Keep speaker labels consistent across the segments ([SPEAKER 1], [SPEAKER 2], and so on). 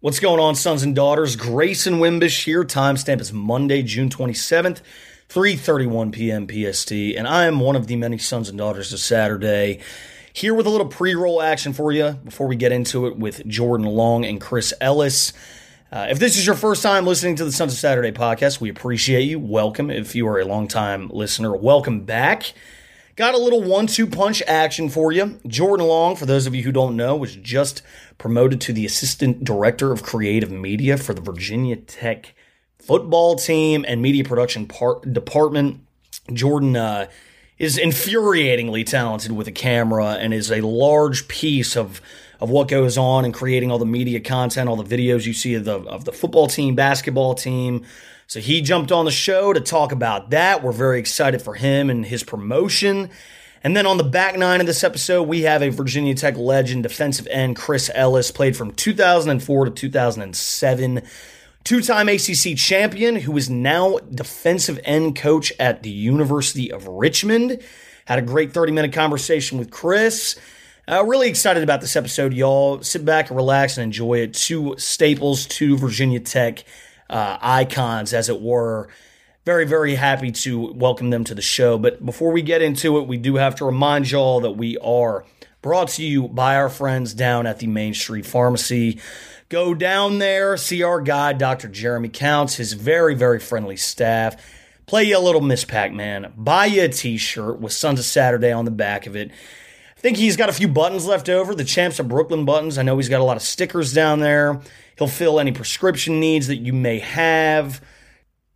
[SPEAKER 1] What's going on, sons and daughters? Grayson Wimbish here. Timestamp is Monday, June 27th, 3.31 p.m. PST, and I am one of the many sons and daughters of Saturday. Here with a little pre-roll action for you before we get into it with Jordan Long and Chris Ellis. Uh, if this is your first time listening to the Sons of Saturday podcast, we appreciate you. Welcome. If you are a long-time listener, welcome back. Got a little one-two punch action for you. Jordan Long, for those of you who don't know, was just promoted to the assistant director of creative media for the Virginia Tech football team and media production part, department. Jordan uh, is infuriatingly talented with a camera and is a large piece of of what goes on and creating all the media content, all the videos you see of the of the football team, basketball team, so he jumped on the show to talk about that. We're very excited for him and his promotion. And then on the back nine of this episode, we have a Virginia Tech legend, defensive end Chris Ellis, played from 2004 to 2007. Two time ACC champion who is now defensive end coach at the University of Richmond. Had a great 30 minute conversation with Chris. Uh, really excited about this episode, y'all. Sit back and relax and enjoy it. Two staples to Virginia Tech uh, icons, as it were. Very, very happy to welcome them to the show. But before we get into it, we do have to remind y'all that we are brought to you by our friends down at the Main Street Pharmacy. Go down there, see our guy, Dr. Jeremy Counts, his very, very friendly staff. Play you a little Miss Pac Man. Buy you a t shirt with Sons of Saturday on the back of it. Think he's got a few buttons left over, the Champs of Brooklyn buttons. I know he's got a lot of stickers down there. He'll fill any prescription needs that you may have.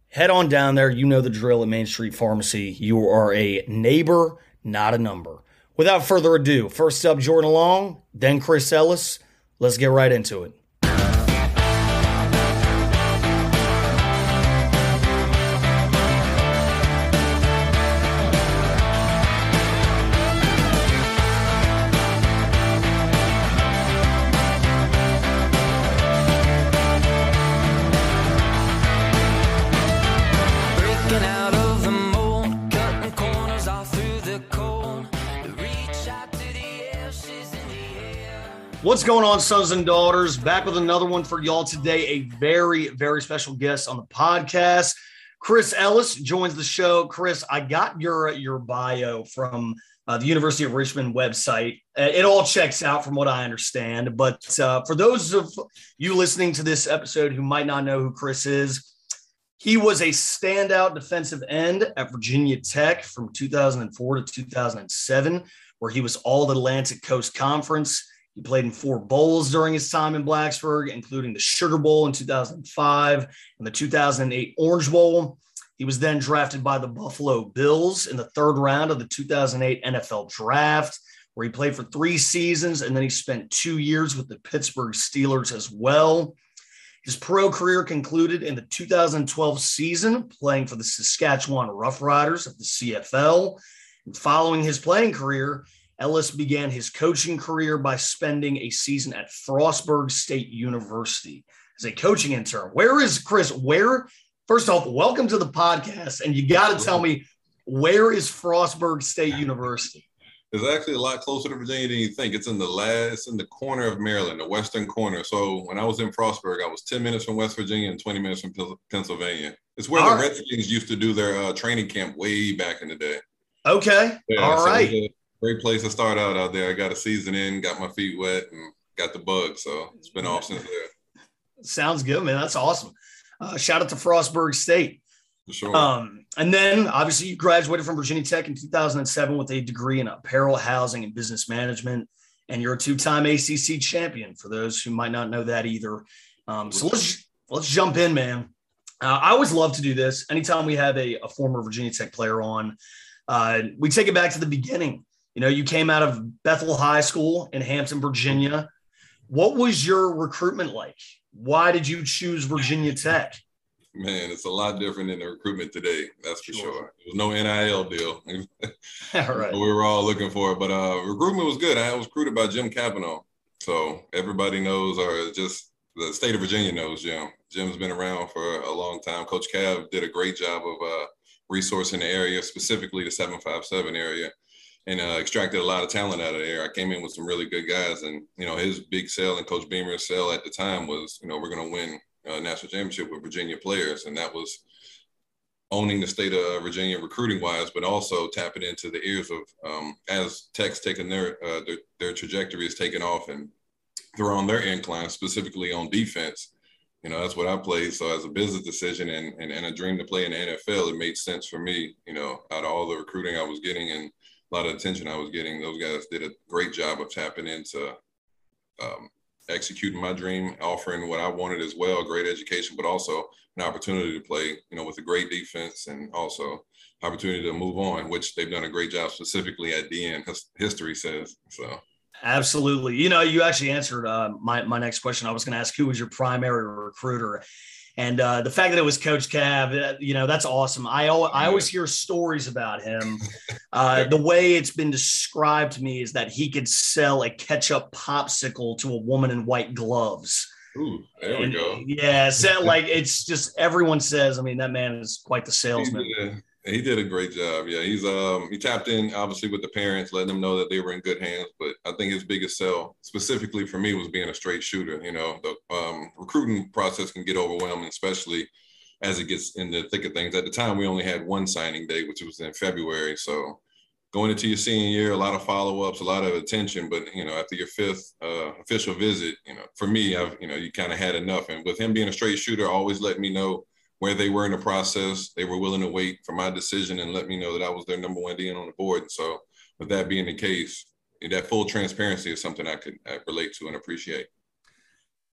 [SPEAKER 1] Head on down there. You know the drill at Main Street Pharmacy. You are a neighbor, not a number. Without further ado, first up, Jordan Long, then Chris Ellis. Let's get right into it. What's going on, sons and daughters? Back with another one for y'all today. A very, very special guest on the podcast. Chris Ellis joins the show. Chris, I got your your bio from uh, the University of Richmond website. Uh, it all checks out from what I understand. But uh, for those of you listening to this episode who might not know who Chris is, he was a standout defensive end at Virginia Tech from 2004 to 2007, where he was All Atlantic Coast Conference. He played in four bowls during his time in Blacksburg, including the Sugar Bowl in 2005 and the 2008 Orange Bowl. He was then drafted by the Buffalo Bills in the third round of the 2008 NFL Draft, where he played for three seasons and then he spent two years with the Pittsburgh Steelers as well. His pro career concluded in the 2012 season, playing for the Saskatchewan Roughriders of the CFL. And following his playing career, Ellis began his coaching career by spending a season at Frostburg State University as a coaching intern. Where is Chris? Where, first off, welcome to the podcast. And you got to tell me, where is Frostburg State University?
[SPEAKER 2] It's actually a lot closer to Virginia than you think. It's in the last, in the corner of Maryland, the western corner. So when I was in Frostburg, I was 10 minutes from West Virginia and 20 minutes from Pennsylvania. It's where All the right. Redskins used to do their uh, training camp way back in the day.
[SPEAKER 1] Okay. Yeah, All so right
[SPEAKER 2] great place to start out out there. I got a season in, got my feet wet, and got the bug. So it's been off since then.
[SPEAKER 1] Sounds good, man. That's awesome. Uh, shout out to Frostburg State.
[SPEAKER 2] For sure.
[SPEAKER 1] Um, and then obviously you graduated from Virginia Tech in 2007 with a degree in apparel, housing, and business management. And you're a two-time ACC champion. For those who might not know that either. Um, so let's let's jump in, man. Uh, I always love to do this. Anytime we have a, a former Virginia Tech player on, uh, we take it back to the beginning. You know, you came out of Bethel High School in Hampton, Virginia. What was your recruitment like? Why did you choose Virginia Tech?
[SPEAKER 2] Man, it's a lot different than the recruitment today. That's for sure. sure. There was no NIL deal.
[SPEAKER 1] all right.
[SPEAKER 2] we were all looking for it, but uh, recruitment was good. I was recruited by Jim Cavanaugh, so everybody knows, or just the state of Virginia knows Jim. Jim's been around for a long time. Coach Cav did a great job of uh, resourcing the area, specifically the 757 area and uh, extracted a lot of talent out of there. I came in with some really good guys, and you know his big sell and Coach Beamer's sell at the time was, you know, we're going to win a national championship with Virginia players, and that was owning the state of Virginia recruiting wise, but also tapping into the ears of um, as Tech's taking their, uh, their, their trajectory is taking off and they're on their incline, specifically on defense. You know, that's what I played. So as a business decision and, and, and a dream to play in the NFL, it made sense for me, you know, out of all the recruiting I was getting and lot of attention I was getting, those guys did a great job of tapping into um, executing my dream, offering what I wanted as well, great education, but also an opportunity to play, you know, with a great defense and also opportunity to move on, which they've done a great job specifically at the end, history says. So
[SPEAKER 1] absolutely. You know, you actually answered uh, my, my next question. I was going to ask who was your primary recruiter. And uh, the fact that it was Coach Cav, uh, you know, that's awesome. I, I always hear stories about him. Uh, the way it's been described to me is that he could sell a ketchup popsicle to a woman in white gloves.
[SPEAKER 2] Ooh, there and, we go.
[SPEAKER 1] Yeah, so like it's just everyone says. I mean, that man is quite the salesman.
[SPEAKER 2] He did a great job. Yeah, he's um he tapped in obviously with the parents, letting them know that they were in good hands. But I think his biggest sell, specifically for me, was being a straight shooter. You know, the um, recruiting process can get overwhelming, especially as it gets in the thick of things. At the time, we only had one signing day, which was in February. So going into your senior year, a lot of follow ups, a lot of attention. But you know, after your fifth uh, official visit, you know, for me, I've you know, you kind of had enough. And with him being a straight shooter, always let me know where they were in the process. They were willing to wait for my decision and let me know that I was their number one DN on the board. And so, with that being the case, that full transparency is something I could relate to and appreciate.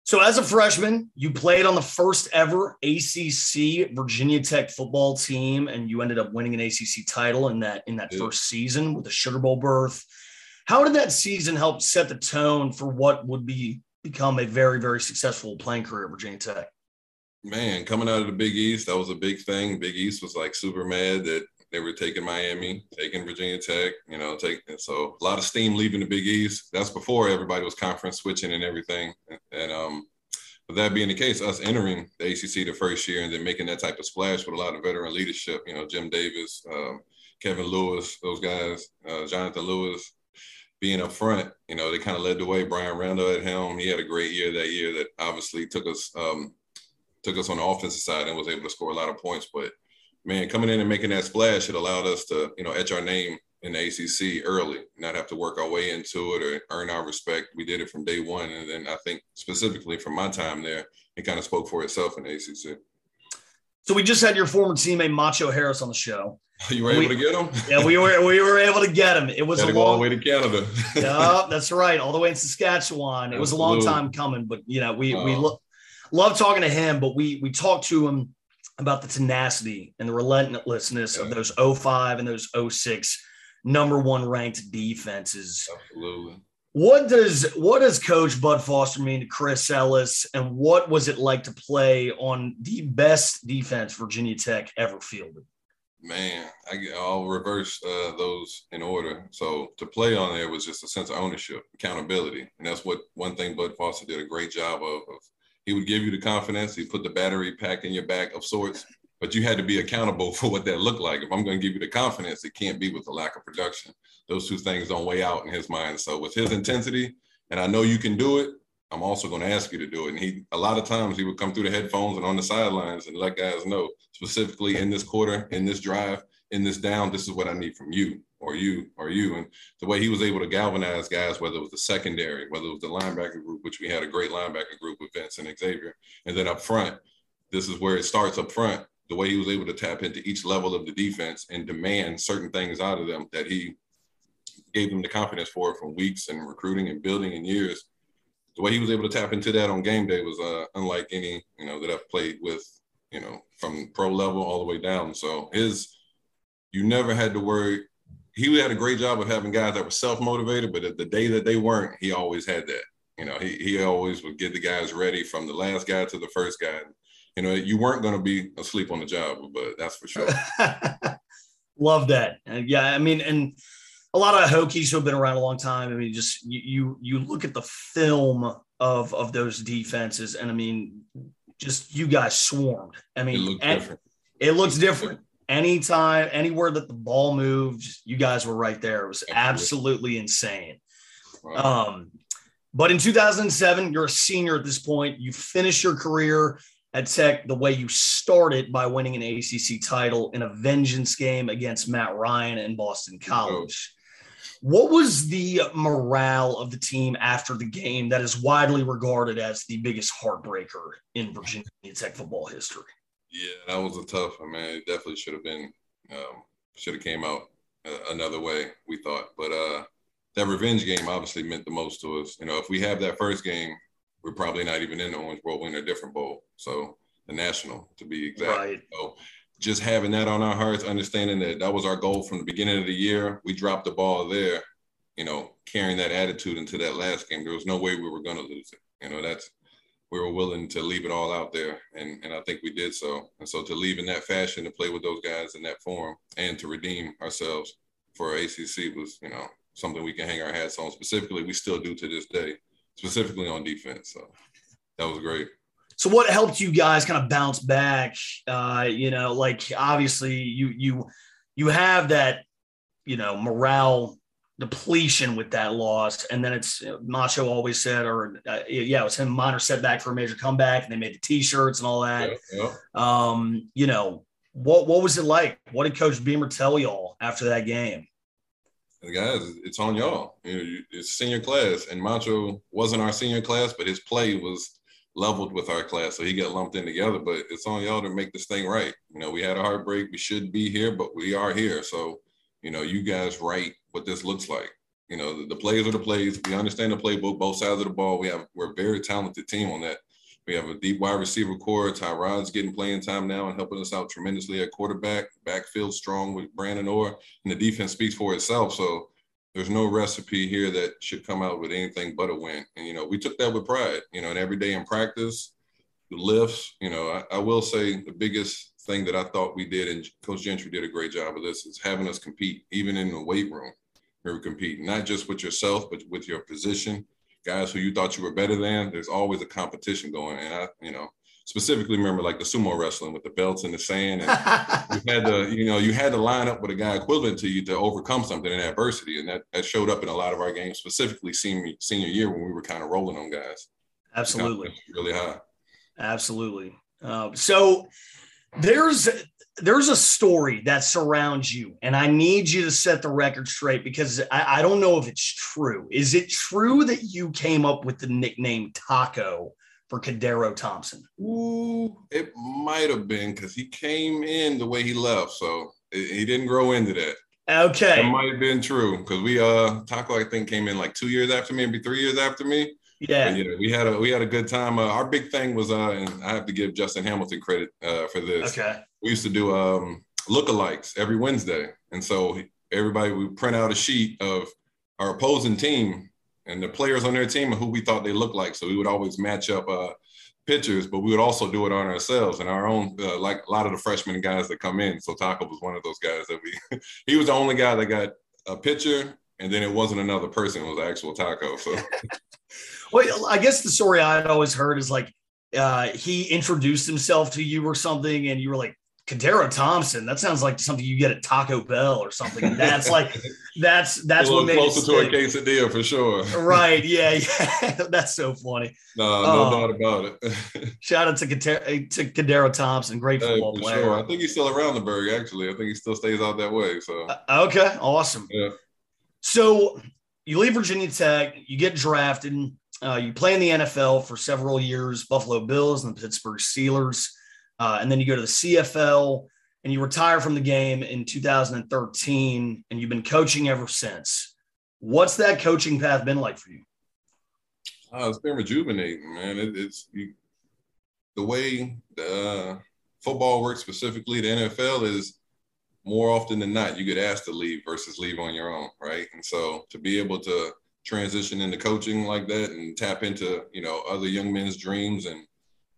[SPEAKER 1] So, as a freshman, you played on the first ever ACC Virginia Tech football team, and you ended up winning an ACC title in that in that yeah. first season with a Sugar Bowl berth. How did that season help set the tone for what would be become a very very successful playing career at Virginia Tech?
[SPEAKER 2] Man, coming out of the Big East, that was a big thing. Big East was like super mad that they were taking Miami, taking Virginia Tech, you know, taking so a lot of steam leaving the Big East. That's before everybody was conference switching and everything. And um, with that being the case, us entering the ACC the first year and then making that type of splash with a lot of veteran leadership, you know, Jim Davis, um, Kevin Lewis, those guys, uh, Jonathan Lewis, being up front, you know, they kind of led the way. Bryan Randall at helm, he had a great year that year that obviously took us um, took us on the offensive side and was able to score a lot of points. But man, coming in and making that splash, it allowed us to, you know, etch our name in the ACC early, not have to work our way into it or earn our respect. We did it from day one. And then I think specifically from my time there, it kind of spoke for itself in the ACC.
[SPEAKER 1] So we just had your former teammate Macho Harris on the show.
[SPEAKER 2] You were able to get him?
[SPEAKER 1] yeah, we were we were able to get him. It was a long,
[SPEAKER 2] all the way to Canada.
[SPEAKER 1] yeah, that's right, all the way in Saskatchewan. It Absolutely. was a long time coming, but you know, we uh, we look love talking to him, but we we talked to him about the tenacity and the relentlessness yeah. of those 05 and those 06 number one ranked defenses.
[SPEAKER 2] Absolutely.
[SPEAKER 1] What does what does Coach Bud Foster mean to Chris Ellis, and what was it like to play on the best defense Virginia Tech ever fielded?
[SPEAKER 2] Man, I, will reverse uh, those in order. So to play on there was just a sense of ownership, accountability, and that's what one thing Bud Foster did a great job of, of he would give you the confidence. He put the battery pack in your back of sorts, but you had to be accountable for what that looked like. If I'm going to give you the confidence, it can't be with the lack of production. Those two things don't weigh out in his mind. So with his intensity, and I know you can do it, I'm also going to ask you to do it. And he, a lot of times, he would come through the headphones and on the sidelines and let guys know, specifically in this quarter, in this drive, in this down, this is what I need from you or you or you. And the way he was able to galvanize guys, whether it was the secondary, whether it was the linebacker group, which we had a great linebacker group with Vince and Xavier, and then up front, this is where it starts up front. The way he was able to tap into each level of the defense and demand certain things out of them that he gave them the confidence for from weeks and recruiting and building and years. The way he was able to tap into that on game day was uh, unlike any you know that I've played with, you know, from pro level all the way down. So his, you never had to worry he had a great job of having guys that were self motivated, but at the day that they weren't, he always had that. You know, he he always would get the guys ready from the last guy to the first guy. You know, you weren't going to be asleep on the job, but that's for sure.
[SPEAKER 1] Love that. And yeah, I mean, and a lot of Hokies who have been around a long time. I mean, just you you, you look at the film of of those defenses, and I mean, just you guys swarmed. I mean, it, different. it looks different anytime, anywhere that the ball moved, you guys were right there. It was absolutely insane. Wow. Um, but in 2007, you're a senior at this point. You finish your career at Tech the way you started by winning an ACC title in a vengeance game against Matt Ryan and Boston College. What was the morale of the team after the game that is widely regarded as the biggest heartbreaker in Virginia Tech football history?
[SPEAKER 2] Yeah, that was a tough one, man. It definitely should have been, um, should have came out uh, another way, we thought. But uh, that revenge game obviously meant the most to us. You know, if we have that first game, we're probably not even in the Orange Bowl, we're in a different bowl. So the national, to be exact. Right. So just having that on our hearts, understanding that that was our goal from the beginning of the year. We dropped the ball there, you know, carrying that attitude into that last game. There was no way we were going to lose it. You know, that's we were willing to leave it all out there, and and I think we did so. And so to leave in that fashion, to play with those guys in that form, and to redeem ourselves for ACC was, you know, something we can hang our hats on. Specifically, we still do to this day, specifically on defense. So that was great.
[SPEAKER 1] So what helped you guys kind of bounce back? Uh, you know, like obviously you you you have that you know morale depletion with that loss. And then it's Macho always said, or uh, yeah, it was him minor setback for a major comeback, and they made the T-shirts and all that. Yeah, yeah. Um, you know, what what was it like? What did Coach Beamer tell y'all after that game?
[SPEAKER 2] Guys, it's on y'all. You know, it's senior class, and Macho wasn't our senior class, but his play was leveled with our class, so he got lumped in together. But it's on y'all to make this thing right. You know, we had a heartbreak. We should be here, but we are here. So, you know, you guys right what this looks like. You know, the, the plays are the plays. We understand the playbook, both sides of the ball. We have we're a very talented team on that. We have a deep wide receiver core. Tyrod's getting playing time now and helping us out tremendously at quarterback. Backfield strong with Branden Ore, and the defense speaks for itself. So there's no recipe here that should come out with anything but a win. And you know, we took that with pride. You know, and every day in practice, the lifts. You know, I, I will say the biggest thing that I thought we did, and Coach Gentry did a great job of this, is having us compete, even in the weight room we compete, not just with yourself, but with your position. Guys who you thought you were better than, there's always a competition going. And I, you know, specifically remember like the sumo wrestling with the belts in the sand. And you had to, you know, you had to line up with a guy equivalent to you to overcome something in adversity. And that, that showed up in a lot of our games, specifically senior, senior year when we were kind of rolling on guys.
[SPEAKER 1] Absolutely.
[SPEAKER 2] Really high.
[SPEAKER 1] Absolutely. Uh, so there's there's a story that surrounds you, and I need you to set the record straight because I, I don't know if it's true. Is it true that you came up with the nickname Taco for Cordarrow Thompson?
[SPEAKER 2] Ooh, it might have been because he came in the way he left, so he didn't grow into that.
[SPEAKER 1] Okay,
[SPEAKER 2] it might have been true because we uh Taco I think came in like two years after me, maybe three years after me.
[SPEAKER 1] Yeah, but,
[SPEAKER 2] yeah, we had a we had a good time. Uh, our big thing was, uh, and I have to give Justin Hamilton credit uh, for this.
[SPEAKER 1] Okay,
[SPEAKER 2] we used to do um, lookalikes every Wednesday, and so everybody would print out a sheet of our opposing team and the players on their team and who we thought they looked like. So we would always match up uh, pictures, but we would also do it on ourselves and our own, uh, like a lot of the freshman guys that come in. So Taco was one of those guys that we, he was the only guy that got a picture and then it wasn't another person, it was actual Taco. So
[SPEAKER 1] Well, I guess the story I always heard is like uh, he introduced himself to you or something, and you were like, Cordarrow Thompson. That sounds like something you get at Taco Bell or something. And that's like that's that's what
[SPEAKER 2] makes closer to a quesadilla for sure.
[SPEAKER 1] right? Yeah, yeah. that's so funny.
[SPEAKER 2] No, no um, doubt about
[SPEAKER 1] it. shout out to Cordarrow, to Cordarrow Thompson, great football hey, player. Sure.
[SPEAKER 2] I think he's still around the burg. Actually, I think he still stays out that way. So
[SPEAKER 1] uh, okay, awesome.
[SPEAKER 2] Yeah.
[SPEAKER 1] So you leave Virginia Tech, you get drafted. Uh, you play in the NFL for several years, Buffalo Bills and the Pittsburgh Steelers. Uh, and then you go to the CFL and you retire from the game in 2013, and you've been coaching ever since. What's that coaching path been like for you?
[SPEAKER 2] Uh, it's been rejuvenating, man. It, it's you, the way the uh, football works, specifically the NFL, is more often than not you get asked to leave versus leave on your own, right? And so to be able to transition into coaching like that and tap into you know other young men's dreams and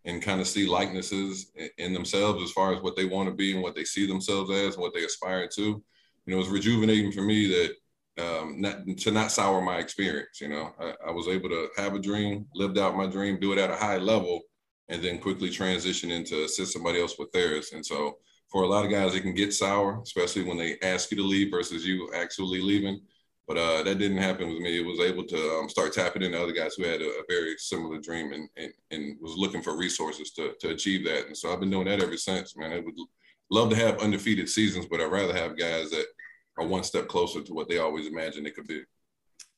[SPEAKER 2] and kind of see likenesses in themselves as far as what they want to be and what they see themselves as and what they aspire to. You know, it's rejuvenating for me that um, not, to not sour my experience. You know, I, I, was able to have a dream, lived out my dream, do it at a high level, and then quickly transition into assist somebody else with theirs. And so for a lot of guys, it can get sour, especially when they ask you to leave versus you actually leaving. But uh, that didn't happen with me. It was able to um, start tapping into other guys who had a, a very similar dream and, and, and was looking for resources to, to achieve that. And so I've been doing that ever since, man. I would love to have undefeated seasons, but I'd rather have guys that are one step closer to what they always imagined they could be.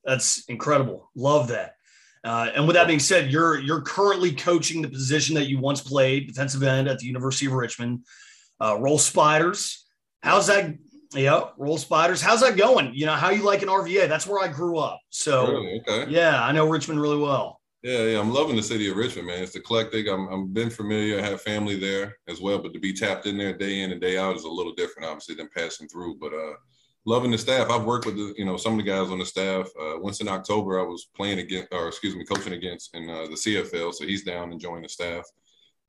[SPEAKER 1] That's incredible. Love that. Uh, and with that being said, you're you're currently coaching the position that you once played, defensive end at the University of Richmond. Uh, roll spiders. How's that yeah, roll spiders. How's that going? You know, how you like an RVA? That's where I grew up. So really? okay. yeah, I know Richmond really well.
[SPEAKER 2] Yeah, yeah, I'm loving the city of Richmond, man. It's eclectic. I'm I'm been familiar. I have family there as well, but to be tapped in there day in and day out is a little different, obviously, than passing through. But uh, loving the staff. I've worked with the, you know some of the guys on the staff. Uh, once in October, I was playing against, or excuse me, coaching against in uh, the CFL. So he's down and joined the staff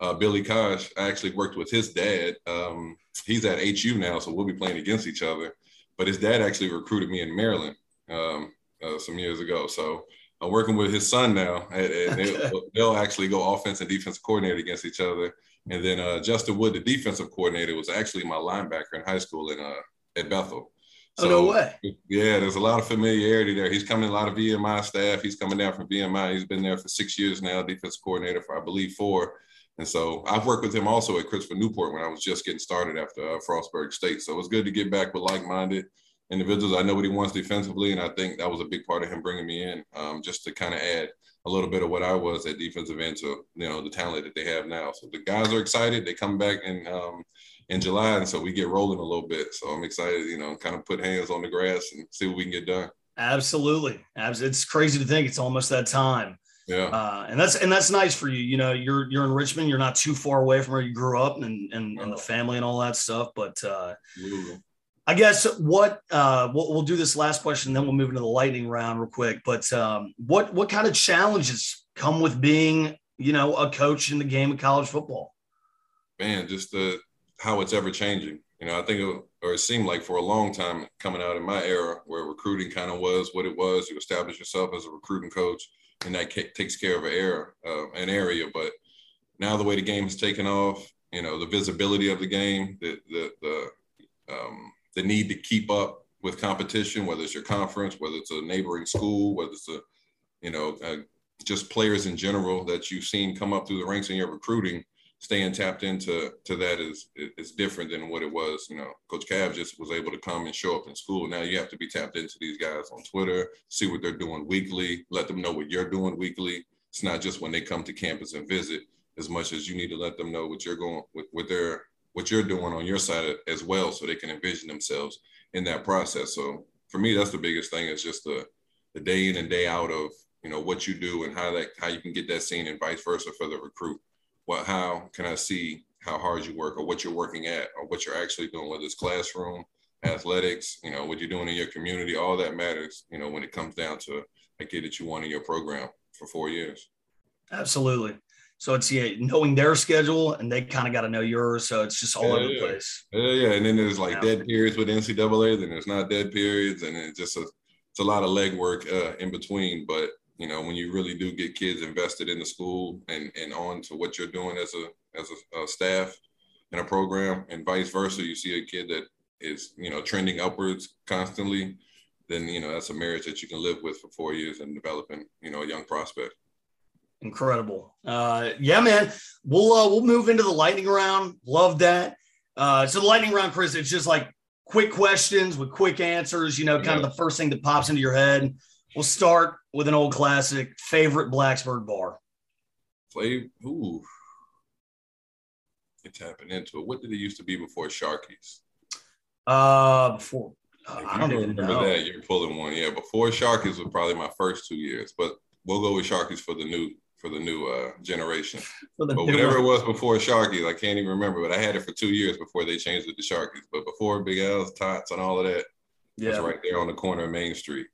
[SPEAKER 2] uh, Billy Cosh, I actually worked with his dad. Um, he's at HU now, so we'll be playing against each other. But his dad actually recruited me in Maryland um, uh, some years ago. So I'm working with his son now, and, and they'll, they'll, actually go offense and defense coordinator against each other. And then uh, Justin Wood, the defensive coordinator, was actually my linebacker in high school in uh, at Bethel.
[SPEAKER 1] So, oh no way!
[SPEAKER 2] Yeah, there's a lot of familiarity there. He's coming a lot of VMI staff. He's coming down from VMI. He's been there for six years now, defensive coordinator for I believe four. And so I've worked with him also at Christopher Newport when I was just getting started after uh, Frostburg State. So it's good to get back with like-minded individuals. I know what he wants defensively, and I think that was a big part of him bringing me in, um, just to kind of add a little bit of what I was at defensive end to you know the talent that they have now. So the guys are excited. They come back in um, in July, and so we get rolling a little bit. So I'm excited, you know, kind of put hands on the grass and see what we can get done.
[SPEAKER 1] Absolutely, it's crazy to think it's almost that time.
[SPEAKER 2] Yeah.
[SPEAKER 1] Uh, and that's and that's nice for you. You know, you're you're in Richmond. You're not too far away from where you grew up and and, and the family and all that stuff. But uh, I guess what uh, we'll, we'll do this last question, then we'll move into the lightning round real quick. But um, what what kind of challenges come with being you know a coach in the game of college football?
[SPEAKER 2] Man, just the how it's ever changing. You know, I think it, or it seemed like for a long time coming out in my era where recruiting kind of was what it was. You establish yourself as a recruiting coach and that takes care of an area, uh, an area. But now the way the game has taken off, you know, the visibility of the game, the the the, um, the need to keep up with competition, whether it's your conference, whether it's a neighboring school, whether it's a, you know, uh, just players in general that you've seen come up through the ranks in your recruiting staying tapped into to that is is different than what it was. You know, Coach Cav just was able to come and show up in school. Now you have to be tapped into these guys on Twitter, see what they're doing weekly, let them know what you're doing weekly. It's not just when they come to campus and visit, as much as you need to let them know what you're going with what what you're doing on your side as well, so they can envision themselves in that process. So for me, that's the biggest thing. Is just the the day in and day out of you know what you do and how that how you can get that seen and vice versa for the recruit what how can I see how hard you work or what you're working at or what you're actually doing, whether it's classroom, athletics, you know, what you're doing in your community, all that matters, you know, when it comes down to a kid that you want in your program for four years.
[SPEAKER 1] Absolutely. So it's yeah, knowing their schedule and they kind of got to know yours. So it's just all yeah, over the place.
[SPEAKER 2] Yeah, yeah. And then there's like yeah. dead periods with NCAA, then there's not dead periods, and it's just a it's a lot of legwork uh, in between. But you know, when you really do get kids invested in the school and, and on to what you're doing as a as a, a staff in a program and vice versa, you see a kid that is, you know, trending upwards constantly, then you know that's a marriage that you can live with for four years and developing, you know, a young prospect.
[SPEAKER 1] Incredible. Uh, yeah, man. We'll uh, we'll move into the lightning round. Love that. Uh, so the lightning round, Chris, it's just like quick questions with quick answers. You know, kind yeah. of the first thing that pops into your head. We'll start with an old classic. Favorite Blacksburg bar?
[SPEAKER 2] Play. Ooh. You're tapping into it. What did it used to be before Sharkey's?
[SPEAKER 1] Uh, before. Uh, I don't even remember know.
[SPEAKER 2] that. You're pulling one. Yeah, before Sharkey's was probably my first two years, but we'll go with Sharkey's for the new for the new uh, generation. but whatever it was before Sharkey's, I can't even remember. But I had it for two years before they changed it to Sharkey's. But before Big Al's, Tots, and all of that, yeah, was right there on the corner of Main Street.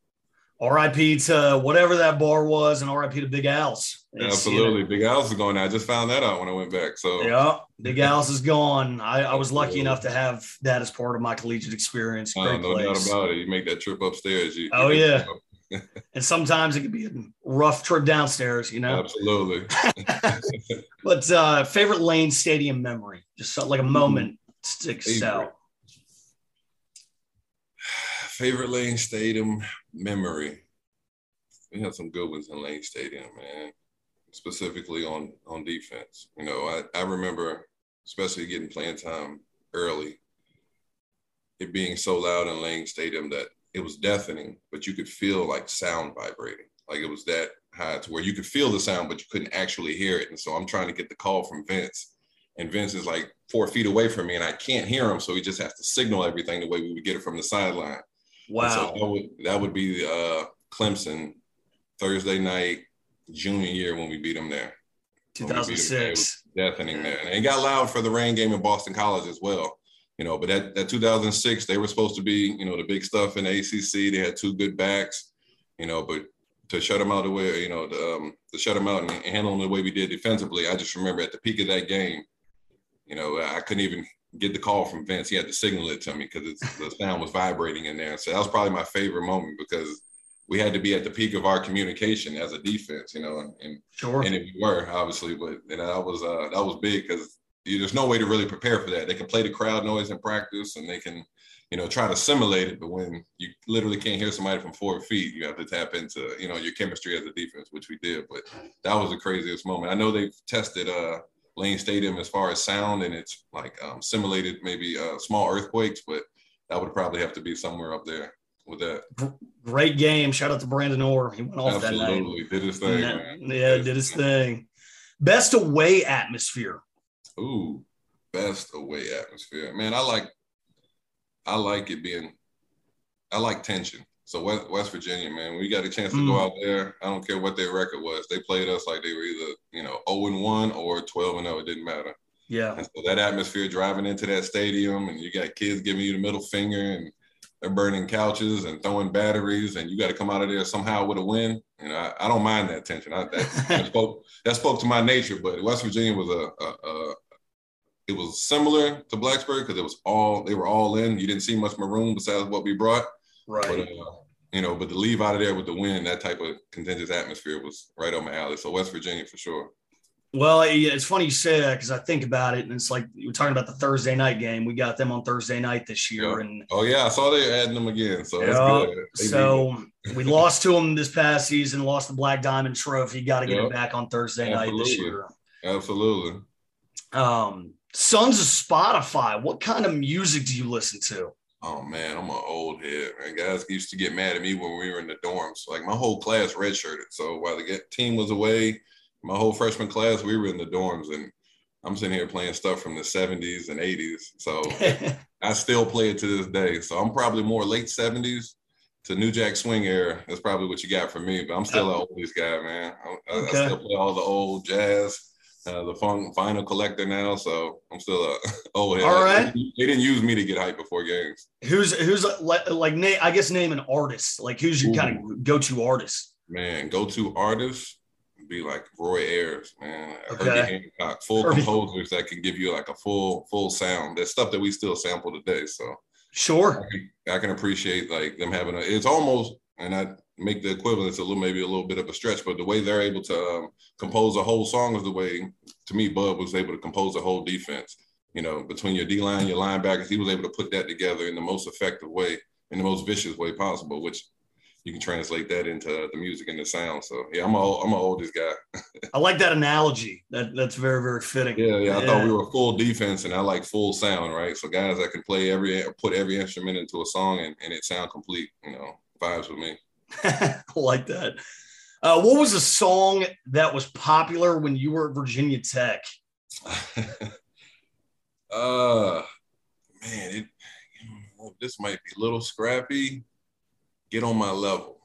[SPEAKER 1] RIP to whatever that bar was, and RIP to Big Al's.
[SPEAKER 2] Absolutely, Big Al's is gone. I just found that out when I went back. So
[SPEAKER 1] yeah, Big Al's is gone. I, I was lucky enough to have that as part of my collegiate experience.
[SPEAKER 2] Oh, Great no place. doubt about it. You make that trip upstairs. You,
[SPEAKER 1] oh you yeah. and sometimes it can be a rough trip downstairs, you know.
[SPEAKER 2] Absolutely.
[SPEAKER 1] but uh, favorite Lane Stadium memory, just like a moment sticks out.
[SPEAKER 2] Favorite Lane Stadium memory. We had some good ones in Lane Stadium, man. Specifically on on defense. You know, I, I remember especially getting playing time early, it being so loud in Lane Stadium that it was deafening, but you could feel like sound vibrating. Like it was that high to where you could feel the sound, but you couldn't actually hear it. And so I'm trying to get the call from Vince. And Vince is like four feet away from me and I can't hear him. So he just has to signal everything the way we would get it from the sideline.
[SPEAKER 1] Wow.
[SPEAKER 2] so that would, that would be uh, Clemson Thursday night, junior year when we beat them there.
[SPEAKER 1] 2006.
[SPEAKER 2] Deafening there. And it got loud for the rain game in Boston College as well. You know, but that, that 2006, they were supposed to be, you know, the big stuff in the ACC. They had two good backs, you know, but to shut them out the way, you know, to, um, to shut them out and handle them the way we did defensively, I just remember at the peak of that game, you know, I couldn't even get the call from Vince. He had to signal it to me because the sound was vibrating in there. So that was probably my favorite moment because we had to be at the peak of our communication as a defense, you know, and, and
[SPEAKER 1] sure,
[SPEAKER 2] and if we were obviously, but and that was uh, that was big because there's no way to really prepare for that. They can play the crowd noise in practice, and they can, you know, try to simulate it, but when you literally can't hear somebody from four feet, you have to tap into, you know, your chemistry as a defense, which we did. But that was the craziest moment. I know they've tested uh, Lane Stadium as far as sound, and it's like um, simulated maybe uh, small earthquakes, but that would probably have to be somewhere up there with that.
[SPEAKER 1] Great game. Shout out to Branden Ore. He went off
[SPEAKER 2] Absolutely.
[SPEAKER 1] that night.
[SPEAKER 2] Did his thing, man.
[SPEAKER 1] Yeah, did his thing. Best away atmosphere.
[SPEAKER 2] Ooh, best away atmosphere. Man, I like I like it being I like tension. So West, West Virginia, man, we got a chance to
[SPEAKER 1] Mm.
[SPEAKER 2] go out there. I don't care what their record was. They played us like they were either, you know, 0 and 1 or 12 and 0. It didn't matter.
[SPEAKER 1] Yeah.
[SPEAKER 2] And so that atmosphere driving into that stadium and you got kids giving you the middle finger and they're burning couches and throwing batteries and you got to come out of there somehow with a win. You know, I, I don't mind that tension. I, that, that spoke that spoke to my nature. But West Virginia was a, a, a it was similar to Blacksburg because it was all they were all in. You didn't see much maroon besides what we brought. But
[SPEAKER 1] Right.
[SPEAKER 2] uh, you know, but to leave out of there with the win, that type of contentious atmosphere was right on my alley. So West Virginia for sure.
[SPEAKER 1] Well, it's funny you say that because I think about it, and it's like we're talking about the Thursday night game. We got them on Thursday night this year,
[SPEAKER 2] Yeah.
[SPEAKER 1] and
[SPEAKER 2] Oh yeah, I saw they're adding them again. So that's
[SPEAKER 1] Yeah,
[SPEAKER 2] good.
[SPEAKER 1] So we lost to them this past season. Lost the Black Diamond Trophy. Got to get
[SPEAKER 2] Yeah.
[SPEAKER 1] it back on Thursday night this year.
[SPEAKER 2] Absolutely.
[SPEAKER 1] Um, Sons of Spotify. What kind of music do you listen to?
[SPEAKER 2] Oh man, I'm an old head, And Guys used to get mad at me when we were in the dorms. Like my whole class redshirted. So while the team was away, my whole freshman class, we were in the dorms and I'm sitting here playing stuff from the 70s and 80s. So I still play it to this day. So I'm probably more late 70s to New Jack Swing era. That's probably what you got from me. But I'm still uh, an oldies guy, man. I, I- I still play all the old jazz, uh, the funk vinyl collector now. So I'm still a old head.
[SPEAKER 1] All right.
[SPEAKER 2] They didn't use me to get hyped before games.
[SPEAKER 1] who's who's like, like name? I guess name an artist. Like who's your
[SPEAKER 2] Ooh.
[SPEAKER 1] kind of go to artist?
[SPEAKER 2] Man, go to artist be like Roy Ayers, man,
[SPEAKER 1] Okay.
[SPEAKER 2] Herbie Hancock, full
[SPEAKER 1] Herbie.
[SPEAKER 2] composers that can give you like a full full sound. That's stuff that we still sample today. So
[SPEAKER 1] Sure.
[SPEAKER 2] I can, I can appreciate like them having a. It's almost, and I make the equivalence a little maybe a little bit of a stretch, but the way they're able to um, compose a whole song is the way to me Bud was able to compose a whole defense. You know, between your D line, your linebackers, he was able to put that together in the most effective way, in the most vicious way possible, which you can translate that into the music and the sound. So yeah, I'm a I'm an oldest guy.
[SPEAKER 1] I like that analogy. That that's very very fitting.
[SPEAKER 2] Yeah, yeah. I thought we were full defense, and I like full sound, right? So guys that can play every put every instrument into a song and, and it sound complete, you know, vibes with me.
[SPEAKER 1] I like that. Uh, what was a song that was popular when you were at Virginia Tech?
[SPEAKER 2] uh man, it this might be a little scrappy. Get on my level.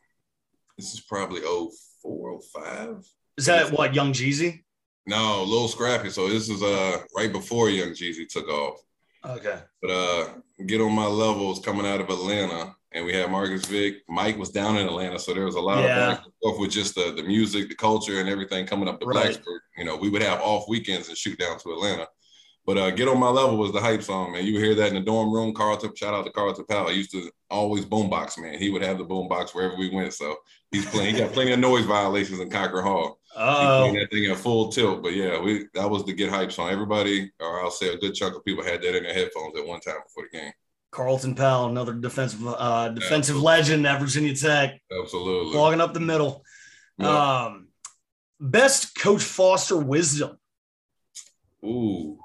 [SPEAKER 2] This is probably 04, 05.
[SPEAKER 1] Is that what Young Jeezy?
[SPEAKER 2] No, a little scrappy. So this is uh right before Young Jeezy took off.
[SPEAKER 1] Okay.
[SPEAKER 2] But uh get on my levels coming out of Atlanta. And we had Marcus Vick. Mike was down in Atlanta, so there was a lot
[SPEAKER 1] Yeah.
[SPEAKER 2] of back and forth with just the, the music, the culture, and everything coming up to
[SPEAKER 1] Right.
[SPEAKER 2] Blacksburg. You know, we would have off weekends and shoot down to Atlanta. But uh, "Get on My Level" was the hype song, man. You hear that in the dorm room. Carlton, shout out to Carlton Powell. I used to always boombox, man. He would have the boombox wherever we went. So he's playing. He got plenty of noise violations in Cocker Hall. Oh, that thing at full tilt. But yeah, we that was the get hype song. Everybody, or I'll say a good chunk of people, had that in their headphones at one time before the game.
[SPEAKER 1] Carlton Powell, another defensive uh, defensive Absolutely. legend at Virginia Tech.
[SPEAKER 2] Absolutely,
[SPEAKER 1] logging up the middle. Um, best Coach Foster wisdom.
[SPEAKER 2] Ooh,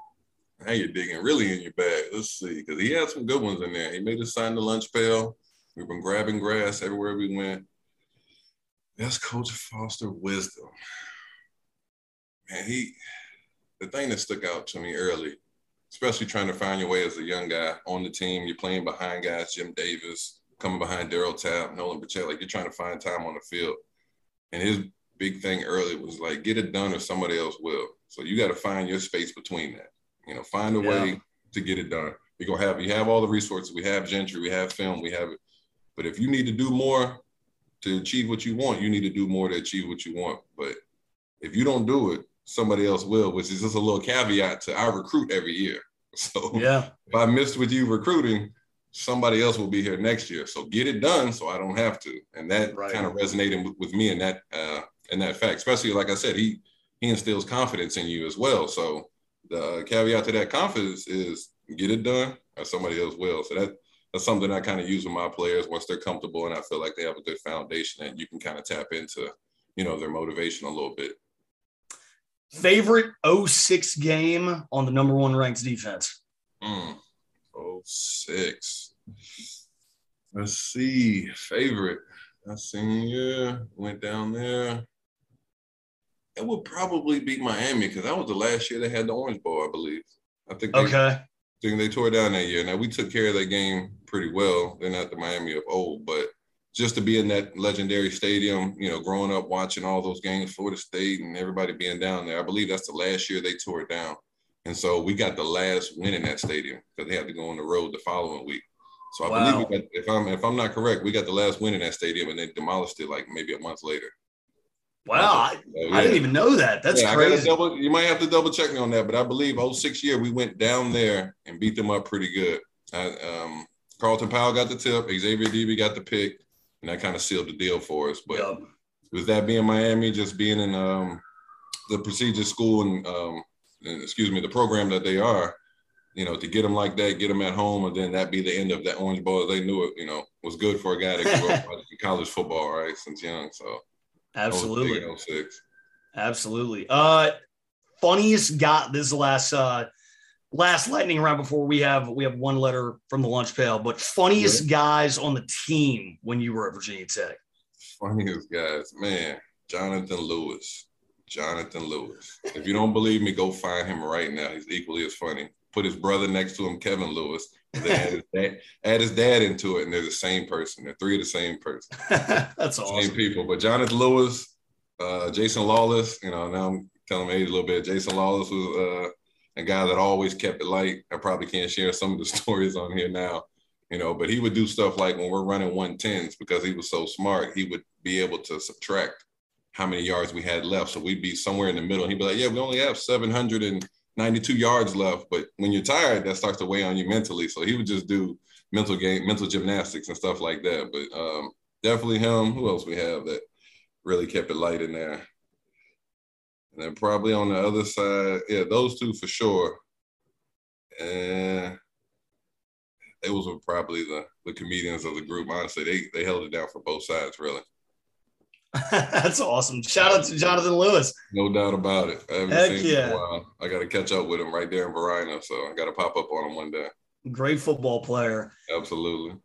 [SPEAKER 2] now you're digging really in your bag. Let's see, because he had some good ones in there. He made us sign the lunch pail. We've been grabbing grass everywhere we went. That's Coach Foster wisdom. Man, he the thing that stuck out to me early, especially trying to find your way as a young guy on the team. You're playing behind guys, Jim Davis, coming behind Darryl Tapp, Nolan Pacheco. Like you're trying to find time on the field. And his big thing early was like, get it done or somebody else will. So you got to find your space between that. You know, find a yeah. way to get it done. We go have you have all the resources. We have Gentry, we have film, we have it. But if you need to do more to achieve what you want, you need to do more to achieve what you want. But if you don't do it, somebody else will, which is just a little caveat to I recruit every year. So
[SPEAKER 1] yeah,
[SPEAKER 2] if I missed with you recruiting, somebody else will be here next year. So get it done so I don't have to. And that right. kind of resonated with, with me in that uh in that fact. Especially like I said, he he instills confidence in you as well. So the caveat to that confidence is get it done or somebody else will. So that that's something I kind of use with my players once they're comfortable and I feel like they have a good foundation and you can kind of tap into, you know, their motivation a little bit.
[SPEAKER 1] Favorite 06 game on the number one ranked defense?
[SPEAKER 2] Mm, 06. Let's see. Favorite. I seen yeah, went down there. It would probably be Miami because that was the last year they had the Orange Bowl, I believe. I think they,
[SPEAKER 1] okay.
[SPEAKER 2] I think they tore down that year. Now we took care of that game pretty well. They're not the Miami of old, but just to be in that legendary stadium, you know, growing up watching all those games, Florida State and everybody being down there. I believe that's the last year they tore it down. And so we got the last win in that stadium because they had to go on the road the following week. So I wow. believe got, if I'm if I'm not correct, we got the last win in that stadium and they demolished it like maybe a month later.
[SPEAKER 1] Wow, so, yeah. I didn't even know that. That's yeah, crazy.
[SPEAKER 2] Double, you might have to double check me on that, but I believe 06 year we went down there and beat them up pretty good. I, um, Carlton Powell got the tip, Xavier Adibi got the pick, and that kind of sealed the deal for us. But yep. with that being Miami, just being in um, the prestigious school and, um, and, excuse me, the program that they are, you know, to get them like that, get them at home, and then that be the end of that Orange Bowl. They knew it, you know, was good for a guy that grew up in college football, right, since young. So
[SPEAKER 1] Absolutely. Absolutely. Uh funniest got this last uh last lightning round before we have we have one letter from the lunch pail, but funniest yeah. guys on the team when you were at Virginia Tech.
[SPEAKER 2] Funniest guys, man. Jonathan Lewis. Jonathan Lewis. If you don't believe me, go find him right now. He's equally as funny. Put his brother next to him, Kevin Lewis. Add his, dad, add his dad into it, and they're the same person. They're three of the same person.
[SPEAKER 1] That's awesome.
[SPEAKER 2] Same people. But Jonathan Lewis, uh, Jason Lawless, you know, now I'm telling my age a little bit. Jason Lawless was uh, a guy that always kept it light. I probably can't share some of the stories on here now, you know, but he would do stuff like when we're running 110s because he was so smart, he would be able to subtract how many yards we had left. So we'd be somewhere in the middle. He'd be like, yeah, we only have 792 yards left. But when you're tired, that starts to weigh on you mentally. So he would just do mental game, mental gymnastics and stuff like that. But um, definitely him. Who else we have that really kept it light in there? And then probably on the other side, yeah, those two for sure. And it was probably the the comedians of the group. Honestly, they they held it down for both sides, really.
[SPEAKER 1] That's awesome. Shout out to Jonathan Lewis.
[SPEAKER 2] No doubt about it. I haven't Heck seen yeah. him in a while. I got to catch up with him right there in Varina, so I got to pop up on him one day.
[SPEAKER 1] Great football player.
[SPEAKER 2] Absolutely.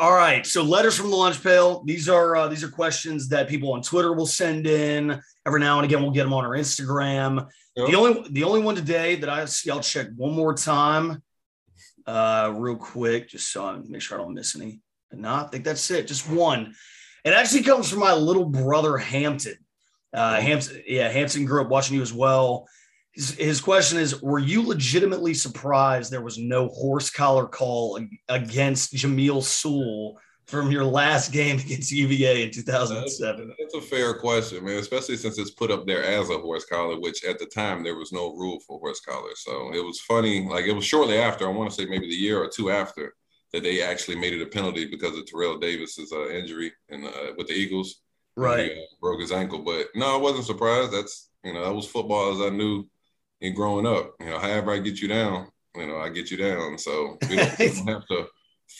[SPEAKER 1] All right. So letters from the lunch pail. These are uh, these are questions that people on Twitter will send in. Every now and again, we'll get them on our Instagram. Yep. The only the only one today that I see, I'll check one more time, uh, real quick, just so I make sure I don't miss any. No, I think that's it. Just one. It actually comes from my little brother Hampton. Uh. Hampton, yeah, Hampton grew up watching you as well. His, question is: Were you legitimately surprised there was no horse collar call against Jameel Sewell from your last game against UVA in 2007?
[SPEAKER 2] That's, a fair question, man, especially since it's put up there as a horse collar, which at the time there was no rule for horse collar. So it was funny. Like it was shortly after, I want to say maybe the year or two after, that they actually made it a penalty because of Terrell Davis's uh, injury and uh, with the Eagles.
[SPEAKER 1] Right.
[SPEAKER 2] He, uh, broke his ankle. But no, I wasn't surprised. That's, you know, that was football as I knew in growing up. You know, however I get you down, you know, I get you down. So we don't, we don't have to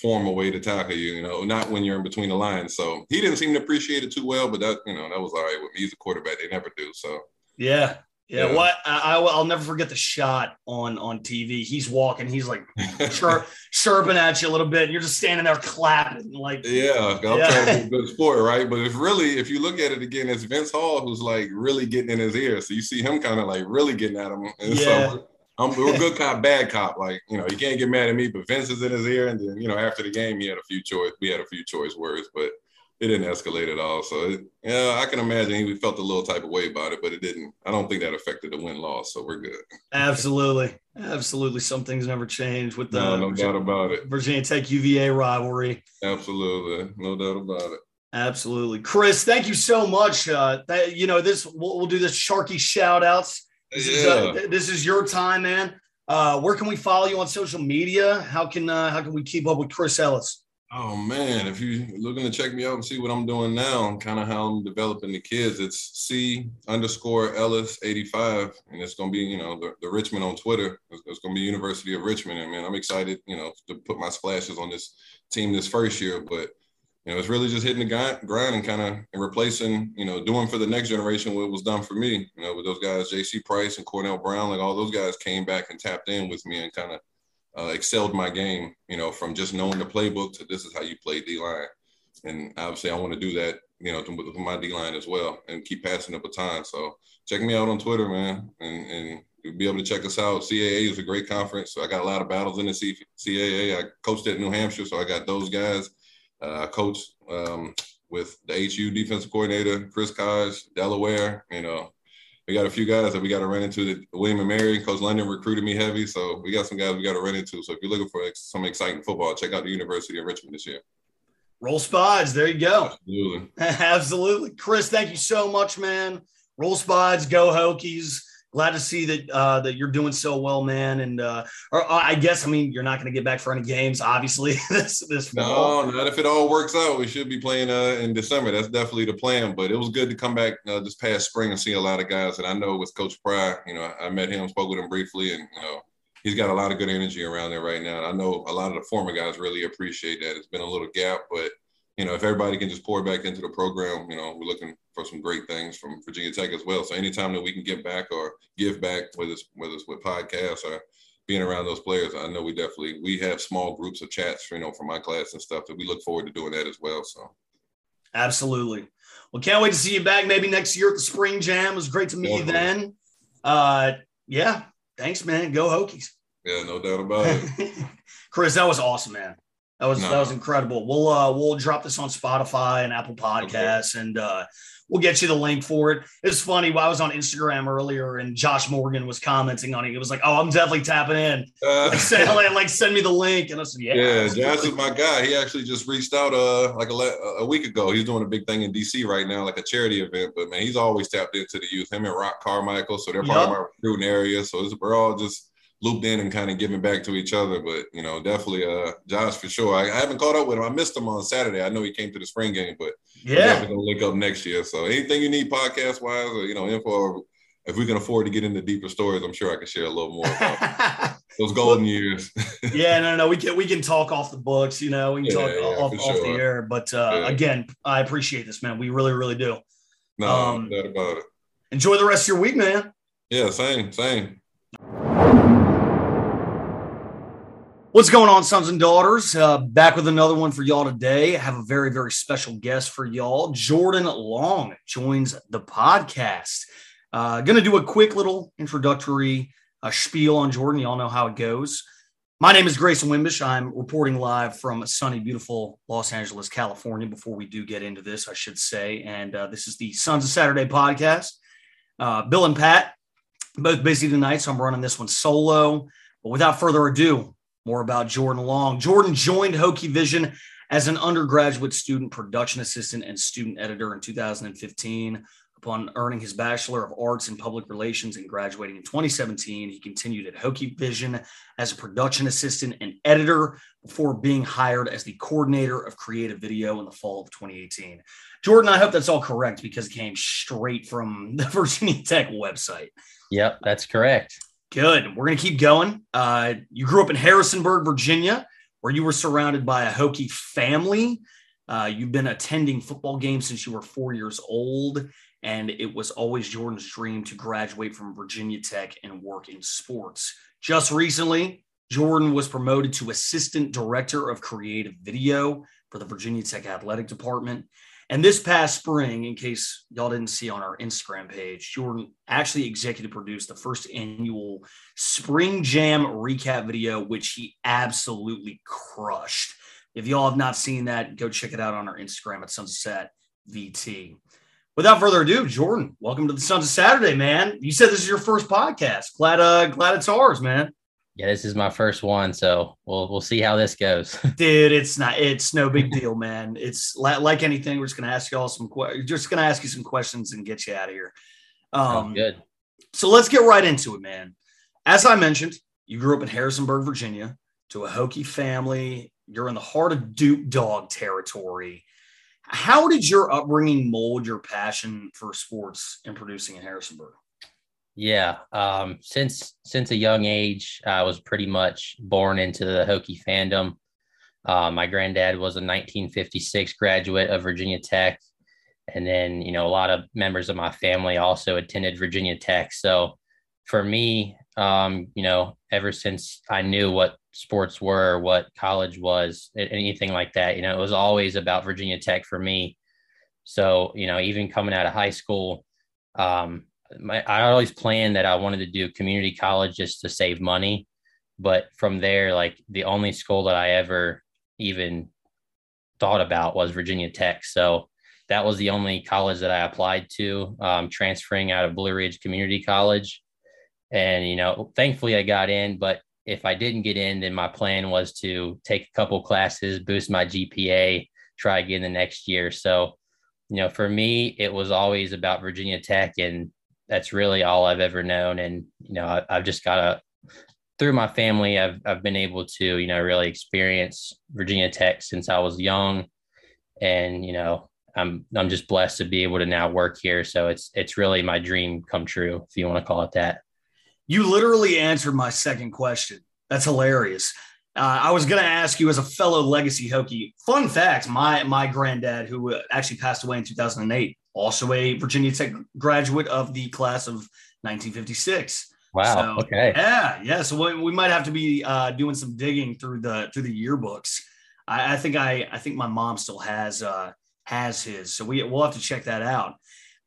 [SPEAKER 2] form a way to tackle you, you know, not when you're in between the lines. So he didn't seem to appreciate it too well, but that, you know, that was all right with me. He's a quarterback. They never do. So,
[SPEAKER 1] yeah. Yeah, yeah. what I, will never forget the shot on on TV. He's walking, he's like chirp, chirping at you a little bit. And you're just standing there clapping, like
[SPEAKER 2] yeah. I'm yeah. trying to be a good sport, right? But if really, if you look at it again, it's Vince Hall who's like really getting in his ear. So you see him kind of like really getting at him. And yeah. so I'm we're good cop, bad cop. Like, you know, you can't get mad at me, but Vince is in his ear. And then, you know, after the game, he had a few choice, we had a few choice words, but it didn't escalate at all. So it, yeah, I can imagine he felt a little type of way about it, but it didn't. I don't think that affected the win loss. So we're good.
[SPEAKER 1] Absolutely, absolutely. Some things never change with the
[SPEAKER 2] no, no doubt about it.
[SPEAKER 1] Virginia Tech UVA rivalry.
[SPEAKER 2] Absolutely, no doubt about it.
[SPEAKER 1] Absolutely, Chris. Thank you so much. Uh, that, you know this. We'll, we'll do this Sharkey shout outs this, yeah. is, uh, this is your time, man. Uh, where can we follow you on social media? How can uh, how can we keep up with Chris Ellis?
[SPEAKER 2] Oh man, if you're looking to check me out and see what I'm doing now kind of how I'm developing the kids, it's C underscore Ellis 85. And it's gonna be, you know, the, the Richmond on Twitter. It's, it's, gonna be University of Richmond. And man, I'm excited, you know, to put my splashes on this team this first year. But you know, it's really just hitting the grind and kind of and replacing, you know, doing for the next generation what was done for me. You know, with those guys, J.C. Price and Cornell Brown, like all those guys came back and tapped in with me and kind of uh, excelled my game. You know, from just knowing the playbook to this is how you play D line, and obviously I want to do that. You know, with my D line as well, and keep passing the baton. So check me out on Twitter, man, and and you'll be able to check us out. CAA is a great conference. So I got a lot of battles in the CAA. I coached at New Hampshire, so I got those guys. Uh, I coach um, with the HU defensive coordinator, Chris Kaj, Delaware. You know, we got a few guys that we got to run into. The William and Mary, Coach London recruited me heavy, so we got some guys we got to run into. So if you're looking for some exciting football, check out the University of Richmond this year.
[SPEAKER 1] Roll Spides, there you go.
[SPEAKER 2] Absolutely.
[SPEAKER 1] Absolutely. Chris, thank you so much, man. Roll Spides, go Hokies glad to see that uh, that you're doing so well, man. And uh, or, uh, I guess I mean you're not going to get back for any games, obviously. this this
[SPEAKER 2] fall. No, not if it all works out. We should be playing uh, in December. That's definitely the plan. But it was good to come back uh, this past spring and see a lot of guys that I know with Coach Pry. You know, I met him, spoke with him briefly, and you know. He's got a lot of good energy around there right now. And I know a lot of the former guys really appreciate that. It's been a little gap, but you know, if everybody can just pour back into the program, you know, we're looking for some great things from Virginia Tech as well. So anytime that we can get back or give back, whether it's whether it's with podcasts or being around those players, I know we definitely we have small groups of chats, you know, from my class and stuff that we look forward to doing that as well. So
[SPEAKER 1] absolutely. Well, can't wait to see you back maybe next year at the Spring Jam. It was great to meet you then. Uh, yeah, thanks, man. Go Hokies.
[SPEAKER 2] Yeah, no doubt about it.
[SPEAKER 1] Chris, that was awesome, man. That was no. that was incredible. We'll uh we'll drop this on Spotify and Apple Podcasts okay. and uh we'll get you the link for it. It's funny. I was on Instagram earlier and Josh Morgan was commenting on it. It was like, "Oh, I'm definitely tapping in." Uh, like, send, like, send me the link, and I said, "Yeah."
[SPEAKER 2] Yeah, Josh is my guy. He actually just reached out uh like a, a week ago. He's doing a big thing in DC right now, like a charity event. But man, he's always tapped into the youth. Him and Rock Carmichael, so they're part yep. of our recruiting area. So we're all just looped in and kind of giving back to each other. But you know, definitely uh Josh for sure. I, I, haven't caught up with him. I missed him on Saturday. I know he came to the spring game, but
[SPEAKER 1] yeah,
[SPEAKER 2] we're gonna link up next year. So anything you need podcast wise or you know, info or if we can afford to get into deeper stories, I'm sure I can share a little more about those golden years.
[SPEAKER 1] yeah, no, no, we can we can talk off the books, you know, we can yeah, talk yeah, off, off the air. But uh, yeah. again, I appreciate this, man. We really, really do.
[SPEAKER 2] No, um, about it.
[SPEAKER 1] Enjoy the rest of your week, man.
[SPEAKER 2] Yeah, same, same.
[SPEAKER 1] What's going on, sons and daughters? Uh, back with another one for y'all today. I have a very, very special guest for y'all. Jordan Long joins the podcast. Uh, Going to do a quick little introductory uh, spiel on Jordan. Y'all know how it goes. My name is Grayson Wimbish. I'm reporting live from sunny, beautiful Los Angeles, California. Before we do get into this, I should say, and uh, this is the Sons of Saturday podcast. Uh, Bill and Pat both busy tonight, so I'm running this one solo. But without further ado, more about Jordan Long. Jordan joined Hokie Vision as an undergraduate student production assistant and student editor in 2015. Upon earning his Bachelor of Arts in Public Relations and graduating in 2017, he continued at Hokie Vision as a production assistant and editor before being hired as the coordinator of creative video in the fall of 2018. Jordan, I hope that's all correct because it came straight from the Virginia Tech website.
[SPEAKER 3] Yep, that's correct.
[SPEAKER 1] Good. We're going to keep going. Uh, you grew up in Harrisonburg, Virginia, where you were surrounded by a Hokie family. Uh, you've been attending football games since you were four years old and it was always Jordan's dream to graduate from Virginia Tech and work in sports. Just recently, Jordan was promoted to assistant director of creative video for the Virginia Tech athletic department. And this past spring, in case y'all didn't see on our Instagram page, Jordan actually executive produced the first annual Spring Jam recap video, which he absolutely crushed. If y'all have not seen that, go check it out on our Instagram at Sunset VT without further ado, Jordan, welcome to the Sons of Saturday, man. You said this is your first podcast. Glad, uh, glad it's ours, man.
[SPEAKER 3] Yeah, this is my first one, so we'll we'll see how this goes.
[SPEAKER 1] Dude, it's not it's no big deal, man. It's like anything. We're just gonna ask you all some questions. Just gonna ask you some questions and get you out of here.
[SPEAKER 3] Um, good.
[SPEAKER 1] So let's get right into it, man. As I mentioned, you grew up in Harrisonburg, Virginia, to a Hokie family. You're in the heart of Duke Dog territory. How did your upbringing mold your passion for sports and producing in Harrisonburg?
[SPEAKER 3] Yeah, um, since since a young age, I was pretty much born into the Hokie fandom. Uh, my granddad was a 1956 graduate of Virginia Tech, and then you know a lot of members of my family also attended Virginia Tech. So for me, um, you know, ever since I knew what sports were, what college was, anything like that. You know, it was always about Virginia Tech for me. So, you know, even coming out of high school, um, my, I always planned that I wanted to do community college just to save money. But from there, like the only school that I ever even thought about was Virginia Tech. So that was the only college that I applied to, um, transferring out of Blue Ridge Community College. And, you know, thankfully I got in, but if I didn't get in, then my plan was to take a couple classes, boost my GPA, try again the next year. So, you know, for me, it was always about Virginia Tech, and that's really all I've ever known. And you know, I, have just got a, through my family, I've I've been able to you know really experience Virginia Tech since I was young, and you know, I'm I'm just blessed to be able to now work here. So it's it's really my dream come true, if you want to call it that.
[SPEAKER 1] You literally answered my second question. That's hilarious. Uh, I was going to ask you as a fellow legacy Hokie. Fun fact: my my granddad, who actually passed away in 2008, also a Virginia Tech graduate of the class of 1956.
[SPEAKER 3] Wow. So, okay.
[SPEAKER 1] Yeah, yeah. So we, we might have to be uh, doing some digging through the through the yearbooks. I, I think I I think my mom still has uh, has his, so we we'll have to check that out.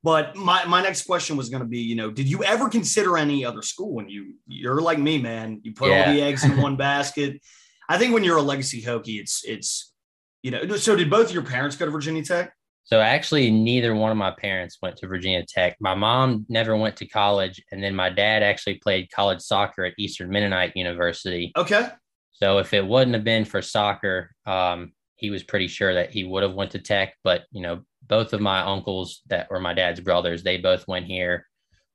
[SPEAKER 1] But my, my next question was going to be, you know, did you ever consider any other school when you you're like me, man? You put yeah. all the eggs in one basket. I think when you're a legacy Hokie, it's it's you know. So did both of your parents go to Virginia Tech?
[SPEAKER 3] So actually, neither one of my parents went to Virginia Tech. My mom never went to college, and then my dad actually played college soccer at Eastern Mennonite University.
[SPEAKER 1] Okay.
[SPEAKER 3] So if it wouldn't have been for soccer, um, he was pretty sure that he would have went to Tech. But you know, both of my uncles that were my dad's brothers, they both went here.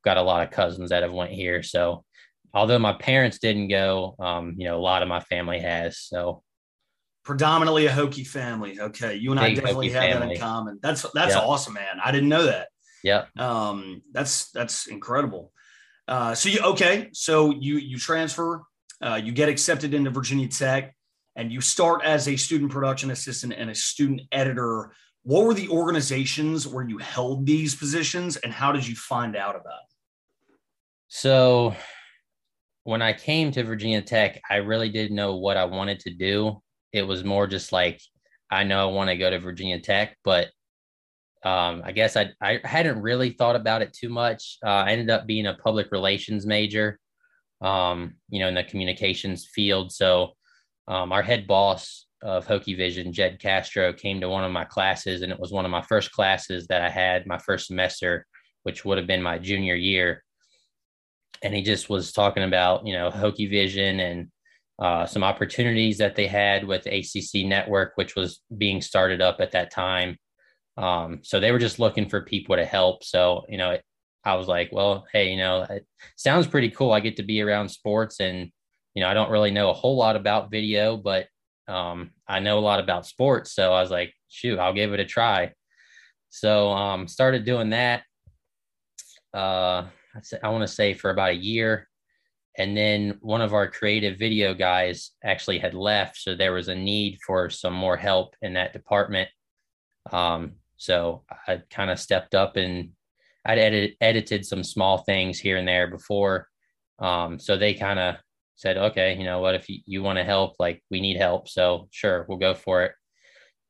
[SPEAKER 3] Got a lot of cousins that have went here. So although my parents didn't go, um, you know, a lot of my family has. So
[SPEAKER 1] predominantly a Hokie family. Okay. You and Big I definitely Hokie have family. that in common. That's that's awesome, man. I didn't know that.
[SPEAKER 3] Yeah.
[SPEAKER 1] Um, that's that's incredible. Uh, so you okay, so you you transfer, uh, you get accepted into Virginia Tech, and you start as a student production assistant and a student editor what were the organizations where you held these positions and how did you find out about it?
[SPEAKER 3] So, when I came to Virginia Tech, I really didn't know what I wanted to do. It was more just like, I know I want to go to Virginia Tech, but um, I guess I, I hadn't really thought about it too much. Uh, I ended up being a public relations major, um, you know, in the communications field. So, um, our head boss of Hokie Vision, Jed Castro, came to one of my classes, and it was one of my first classes that I had my first semester, which would have been my junior year. And he just was talking about, you know, Hokie Vision and, uh, some opportunities that they had with ACC Network, which was being started up at that time. Um, so they were just looking for people to help. So, you know, it, I was like, well, hey, you know, it sounds pretty cool. I get to be around sports and, you know, I don't really know a whole lot about video, but um, I know a lot about sports. So I was like, shoot, I'll give it a try. So um, started doing that. Uh, I want to say for about a year. And then one of our creative video guys actually had left. So there was a need for some more help in that department. Um, so I kind of stepped up and I'd edit, edited some small things here and there before. Um, so they kind of said, okay, you know what, if you, you want to help, like we need help. So sure, we'll go for it.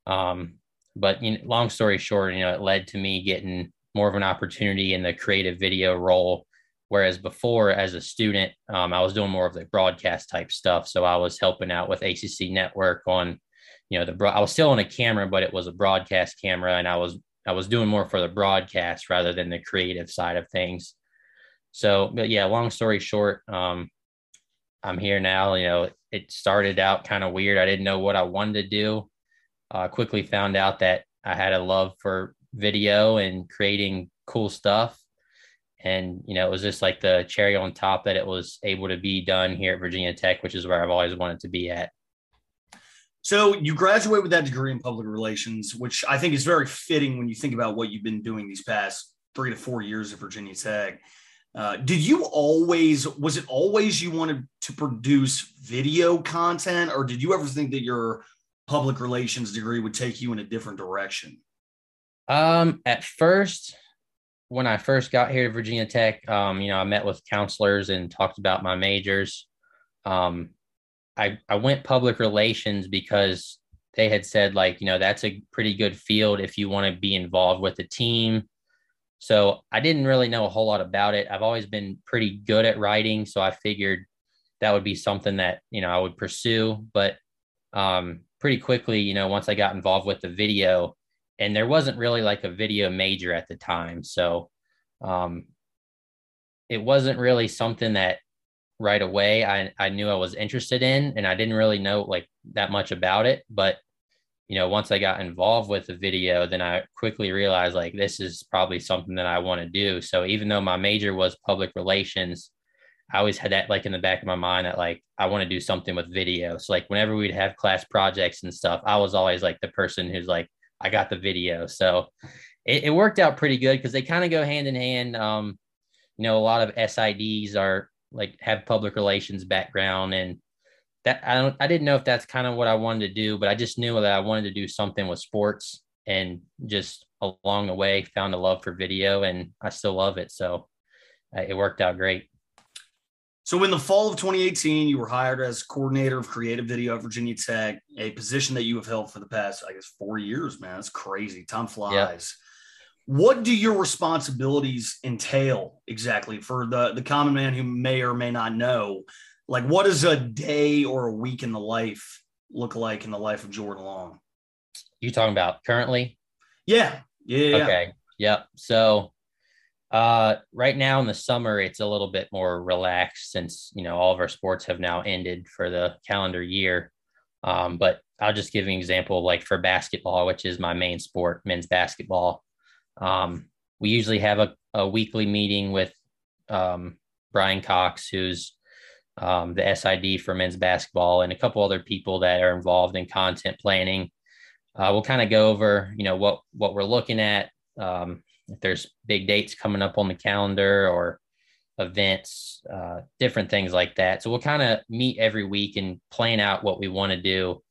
[SPEAKER 3] Um, but you know, long story short, you know, it led to me getting more of an opportunity in the creative video role. Whereas before, as a student, um, I was doing more of the broadcast type stuff. So I was helping out with ACC Network on, you know, the I was still on a camera, but it was a broadcast camera, and I was I was doing more for the broadcast rather than the creative side of things. So, but yeah, long story short, um, I'm here now. You know, it started out kind of weird. I didn't know what I wanted to do. Uh, quickly found out that I had a love for video and creating cool stuff. And, you know, it was just like the cherry on top that it was able to be done here at Virginia Tech, which is where I've always wanted to be at.
[SPEAKER 1] So you graduate with that degree in public relations, which I think is very fitting when you think about what you've been doing these past three to four years at Virginia Tech. Uh, did you always was it always you wanted to produce video content or did you ever think that your public relations degree would take you in a different direction
[SPEAKER 3] um at first when i first got here to virginia tech um you know i met with counselors and talked about my majors um i i went public relations because they had said like you know that's a pretty good field if you want to be involved with the team so I didn't really know a whole lot about it. I've always been pretty good at writing, so I figured that would be something that you know I would pursue. But um, pretty quickly, you know, once I got involved with the video, and there wasn't really like a video major at the time, so um, it wasn't really something that right away I, I knew I was interested in, and I didn't really know like that much about it, but you know, once I got involved with the video, then I quickly realized like this is probably something that I want to do. So even though my major was public relations, I always had that like in the back of my mind that like I want to do something with video. So like whenever we'd have class projects and stuff, I was always like the person who's like, I got the video. So it, it worked out pretty good because they kind of go hand in hand. Um, you know, a lot of SIDs are like have public relations background and that I don't I didn't know if that's kind of what I wanted to do, but I just knew that I wanted to do something with sports and just along the way found a love for video and I still love it. So uh, it worked out great.
[SPEAKER 1] So in the fall of 2018, you were hired as coordinator of creative video at Virginia Tech, a position that you have held for the past, I guess, four years, man. That's crazy. Time flies. Yep. What do your responsibilities entail exactly for the, the common man who may or may not know? like what does a day or a week in the life look like in the life of Jordan Long?
[SPEAKER 3] You talking about currently?
[SPEAKER 1] Yeah. Yeah.
[SPEAKER 3] Okay. Yep. So uh right now in the summer it's a little bit more relaxed since you know all of our sports have now ended for the calendar year. Um, but I'll just give you an example like for basketball, which is my main sport, men's basketball. Um, we usually have a, a weekly meeting with um, Brian Cox, who's um, the SID for men's basketball, and a couple other people that are involved in content planning. Uh, we'll kind of go over, you know, what what we're looking at. Um, if there's big dates coming up on the calendar or events, uh, different things like that. So we'll kind of meet every week and plan out what we want to do.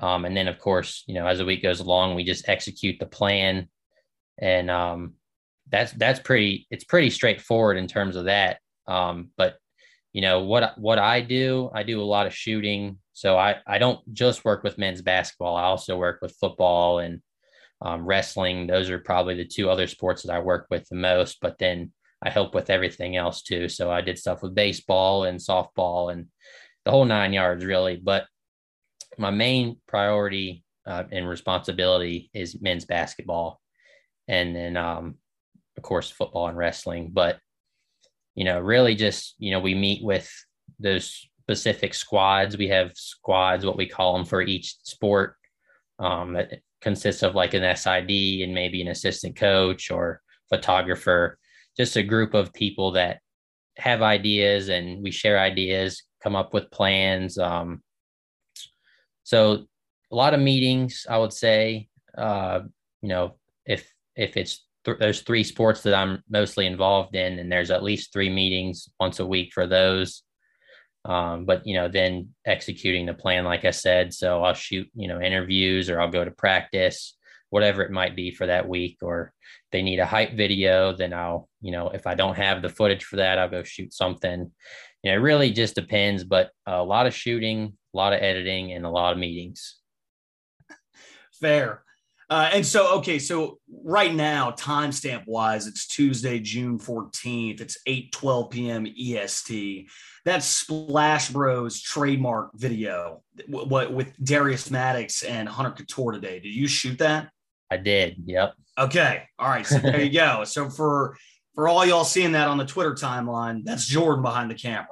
[SPEAKER 3] Um, and then, of course, you know, as the week goes along, we just execute the plan, and um, that's that's pretty. It's pretty straightforward in terms of that. Um, but you know what what I do, I do a lot of shooting. So I I don't just work with men's basketball. I also work with football and um, wrestling. Those are probably the two other sports that I work with the most. But then I help with everything else too. So I did stuff with baseball and softball and the whole nine yards really. But my main priority uh, and responsibility is men's basketball, and then um, of course football and wrestling. But you know, really just, you know, we meet with those specific squads. We have squads, what we call them for each sport. Um, consists of like an SID and maybe an assistant coach or photographer, just a group of people that have ideas and we share ideas, come up with plans. Um, so a lot of meetings, I would say. Uh, you know, if if it's th- there's three sports that I'm mostly involved in, and there's at least three meetings once a week for those. Um, but you know, then executing the plan, like I said, so I'll shoot you know interviews or I'll go to practice, whatever it might be for that week. Or they need a hype video, then I'll you know if I don't have the footage for that, I'll go shoot something. You know, it really just depends, but a lot of shooting, a lot of editing, and a lot of meetings.
[SPEAKER 1] Fair. Uh, and so, okay, so right now, timestamp wise, it's Tuesday, June 14th. It's 8 12 p.m. EST. That's Splash Bros trademark video what with Darius Maddox and Hunter Cattoor today. Did you shoot that?
[SPEAKER 3] I did. Yep.
[SPEAKER 1] Okay. All right. So there you go. So for for all y'all seeing that on the Twitter timeline, that's Jordan behind the camera.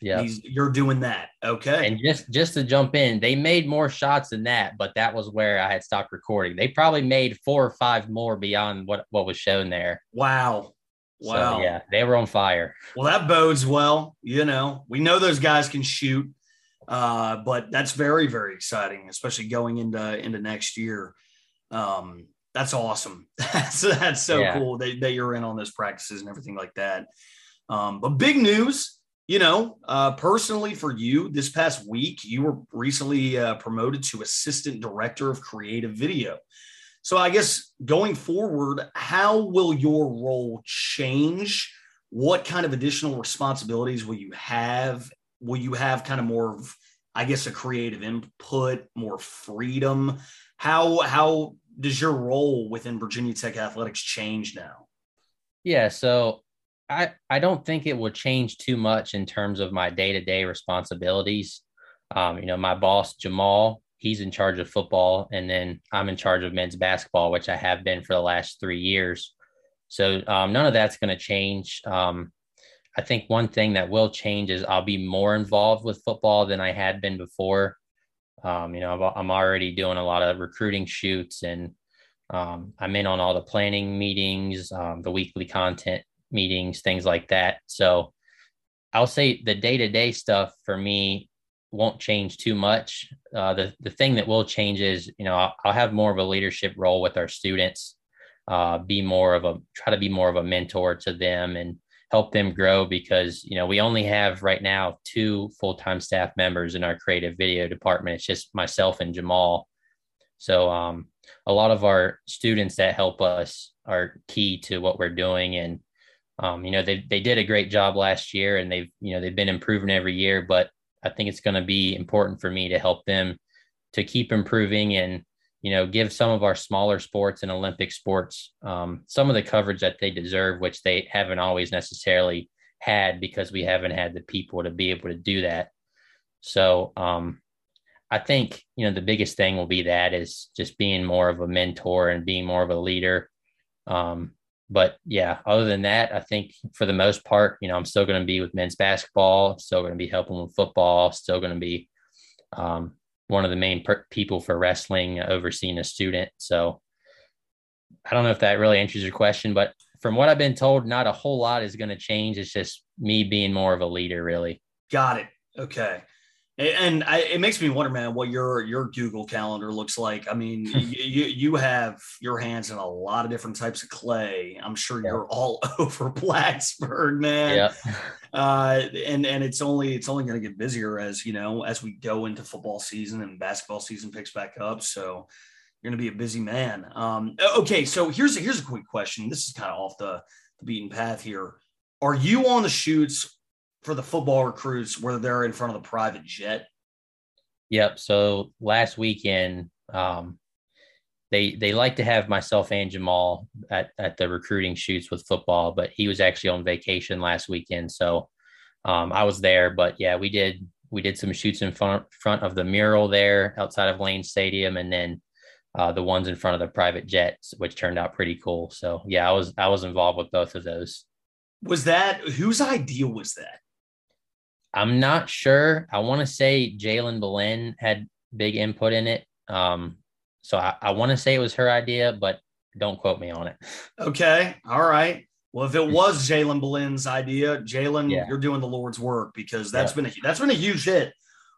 [SPEAKER 1] Yeah. You're doing that. Okay.
[SPEAKER 3] And just just to jump in, they made more shots than that, but that was where I had stopped recording. They probably made four or five more beyond what what was shown there.
[SPEAKER 1] Wow. Wow.
[SPEAKER 3] So, yeah, they were on fire.
[SPEAKER 1] Well, that bodes well. You know, we know those guys can shoot, uh, but that's very, very exciting, especially going into into next year. Um, that's awesome. that's that's so yeah. cool that, that you're in on those practices and everything like that. Um, but big news you know, uh, personally for you, this past week, you were recently uh, promoted to assistant director of creative video. So I guess going forward, how will your role change? What kind of additional responsibilities will you have? Will you have kind of more of, I guess, a creative input, more freedom? How how does your role within Virginia Tech Athletics change now?
[SPEAKER 3] Yeah, so I, I don't think it will change too much in terms of my day to day responsibilities. Um, you know, my boss, Jamal, he's in charge of football, and then I'm in charge of men's basketball, which I have been for the last three years. So um, none of that's going to change. Um, I think one thing that will change is I'll be more involved with football than I had been before. Um, you know, I'm already doing a lot of recruiting shoots and um, I'm in on all the planning meetings, um, the weekly content meetings, things like that. So I'll say the day to day stuff for me won't change too much. Uh, the the thing that will change is you know I'll, I'll have more of a leadership role with our students, uh, be more of a try to be more of a mentor to them and help them grow because you know we only have right now two full time staff members in our creative video department. It's just myself and Jamal. So um, a lot of our students that help us are key to what we're doing and um, you know, they they did a great job last year, and they've you know they've been improving every year. But I think it's going to be important for me to help them to keep improving and you know give some of our smaller sports and Olympic sports um, some of the coverage that they deserve, which they haven't always necessarily had because we haven't had the people to be able to do that. So um, I think you know the biggest thing will be that is just being more of a mentor and being more of a leader. Um, but yeah, other than that, I think for the most part, you know, I'm still going to be with men's basketball, still going to be helping with football, still going to be um, one of the main per- people for wrestling, overseeing a student. So I don't know if that really answers your question, but from what I've been told, not a whole lot is going to change. It's just me being more of a leader, really.
[SPEAKER 1] Got it. Okay and I, it makes me wonder, man, what your your Google calendar looks like. I mean, you you have your hands in a lot of different types of clay. I'm sure yeah. you're all over Blacksburg, man. Yeah. Uh, and and it's only it's only going to get busier as you know as we go into football season and basketball season picks back up. So you're going to be a busy man. Um, okay, so here's a, here's a quick question. This is kind of off the, the beaten path here. Are you on the shoots for the football recruits where they're in front of the private jet?
[SPEAKER 3] Yep. So last weekend, um, they they like to have myself and Jamal at, at the recruiting shoots with football, but he was actually on vacation last weekend, so um, I was there. But yeah, we did we did some shoots in front front of the mural there outside of Lane Stadium, and then uh, the ones in front of the private jets, which turned out pretty cool. So yeah, I was I was involved with both of those.
[SPEAKER 1] Was that whose idea was that?
[SPEAKER 3] I'm not sure. I want to say Jalen Belen had big input in it. Um, so I, I want to say it was her idea, but don't quote me on it.
[SPEAKER 1] Okay. All right. Well, if it was Jalen Belen's idea, Jalen, yeah. you're doing the Lord's work because that's yeah. been a that's been a huge hit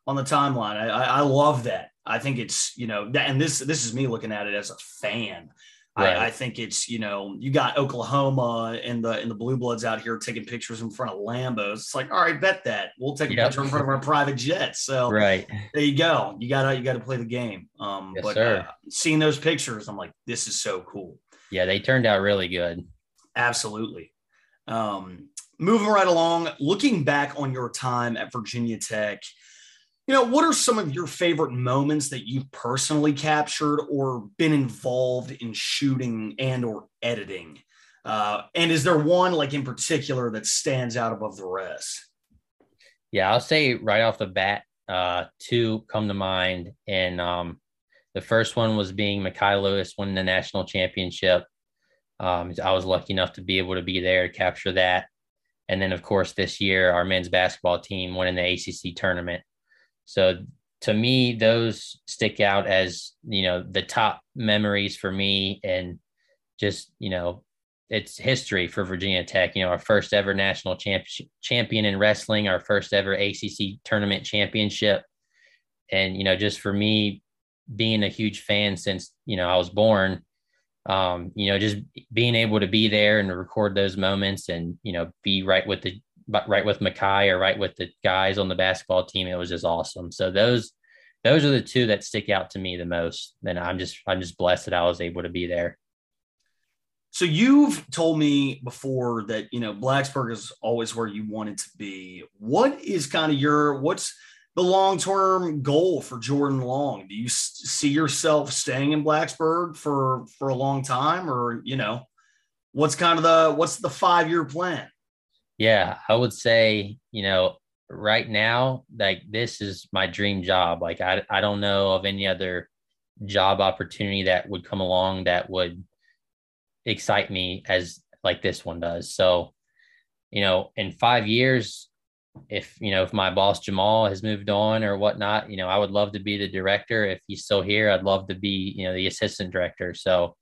[SPEAKER 1] on the timeline. I, I, I love that. I think it's you know, and this this is me looking at it as a fan. Right. I, I, think it's you know you got Oklahoma and the and the blue bloods out here taking pictures in front of Lambos. It's like all right, bet that we'll take a yep. picture in front of our private jets. So
[SPEAKER 3] right
[SPEAKER 1] there you go. You gotta you gotta play the game. Um, yes, but uh, seeing those pictures, I'm like, this is so cool.
[SPEAKER 3] Yeah, they turned out really good.
[SPEAKER 1] Absolutely. Um, moving right along, looking back on your time at Virginia Tech you know what are some of your favorite moments that you've personally captured or been involved in shooting and or editing? Uh, and is there one like in particular that stands out above the rest?
[SPEAKER 3] Yeah i'll say right off the bat uh, two come to mind. And um, the first one was being Mekhi Lewis winning the national championship. Um, i was lucky enough to be able to be there to capture that. And then of course this year our men's basketball team winning the acc tournament so to me, those stick out as, you know, the top memories for me and just, you know, it's history for Virginia Tech. You know, our first ever national champ- champion in wrestling, our first ever ACC tournament championship. And, you know, just for me being a huge fan since, you know, I was born, um, you know, just being able to be there and record those moments and, you know, be right with the right with Mekhi or right with the guys on the basketball team. It was just awesome. So those those are the two that stick out to me the most. And I'm just I'm just blessed that I was able to be there.
[SPEAKER 1] So you've told me before that you know Blacksburg is always where you wanted to be. What is kind of your what's the long term goal for Jordan Long? Do you see yourself staying in Blacksburg for for a long time, or you know, what's kind of the what's the five year plan?
[SPEAKER 3] Yeah, I would say, you know, right now, like this is my dream job. Like I I don't know of any other job opportunity that would come along that would excite me as like this one does. So, you know, in five years, if you know if my boss Jamal has moved on or whatnot, you know, I would love to be the director. If he's still here, I'd love to be, you know, the assistant director. So,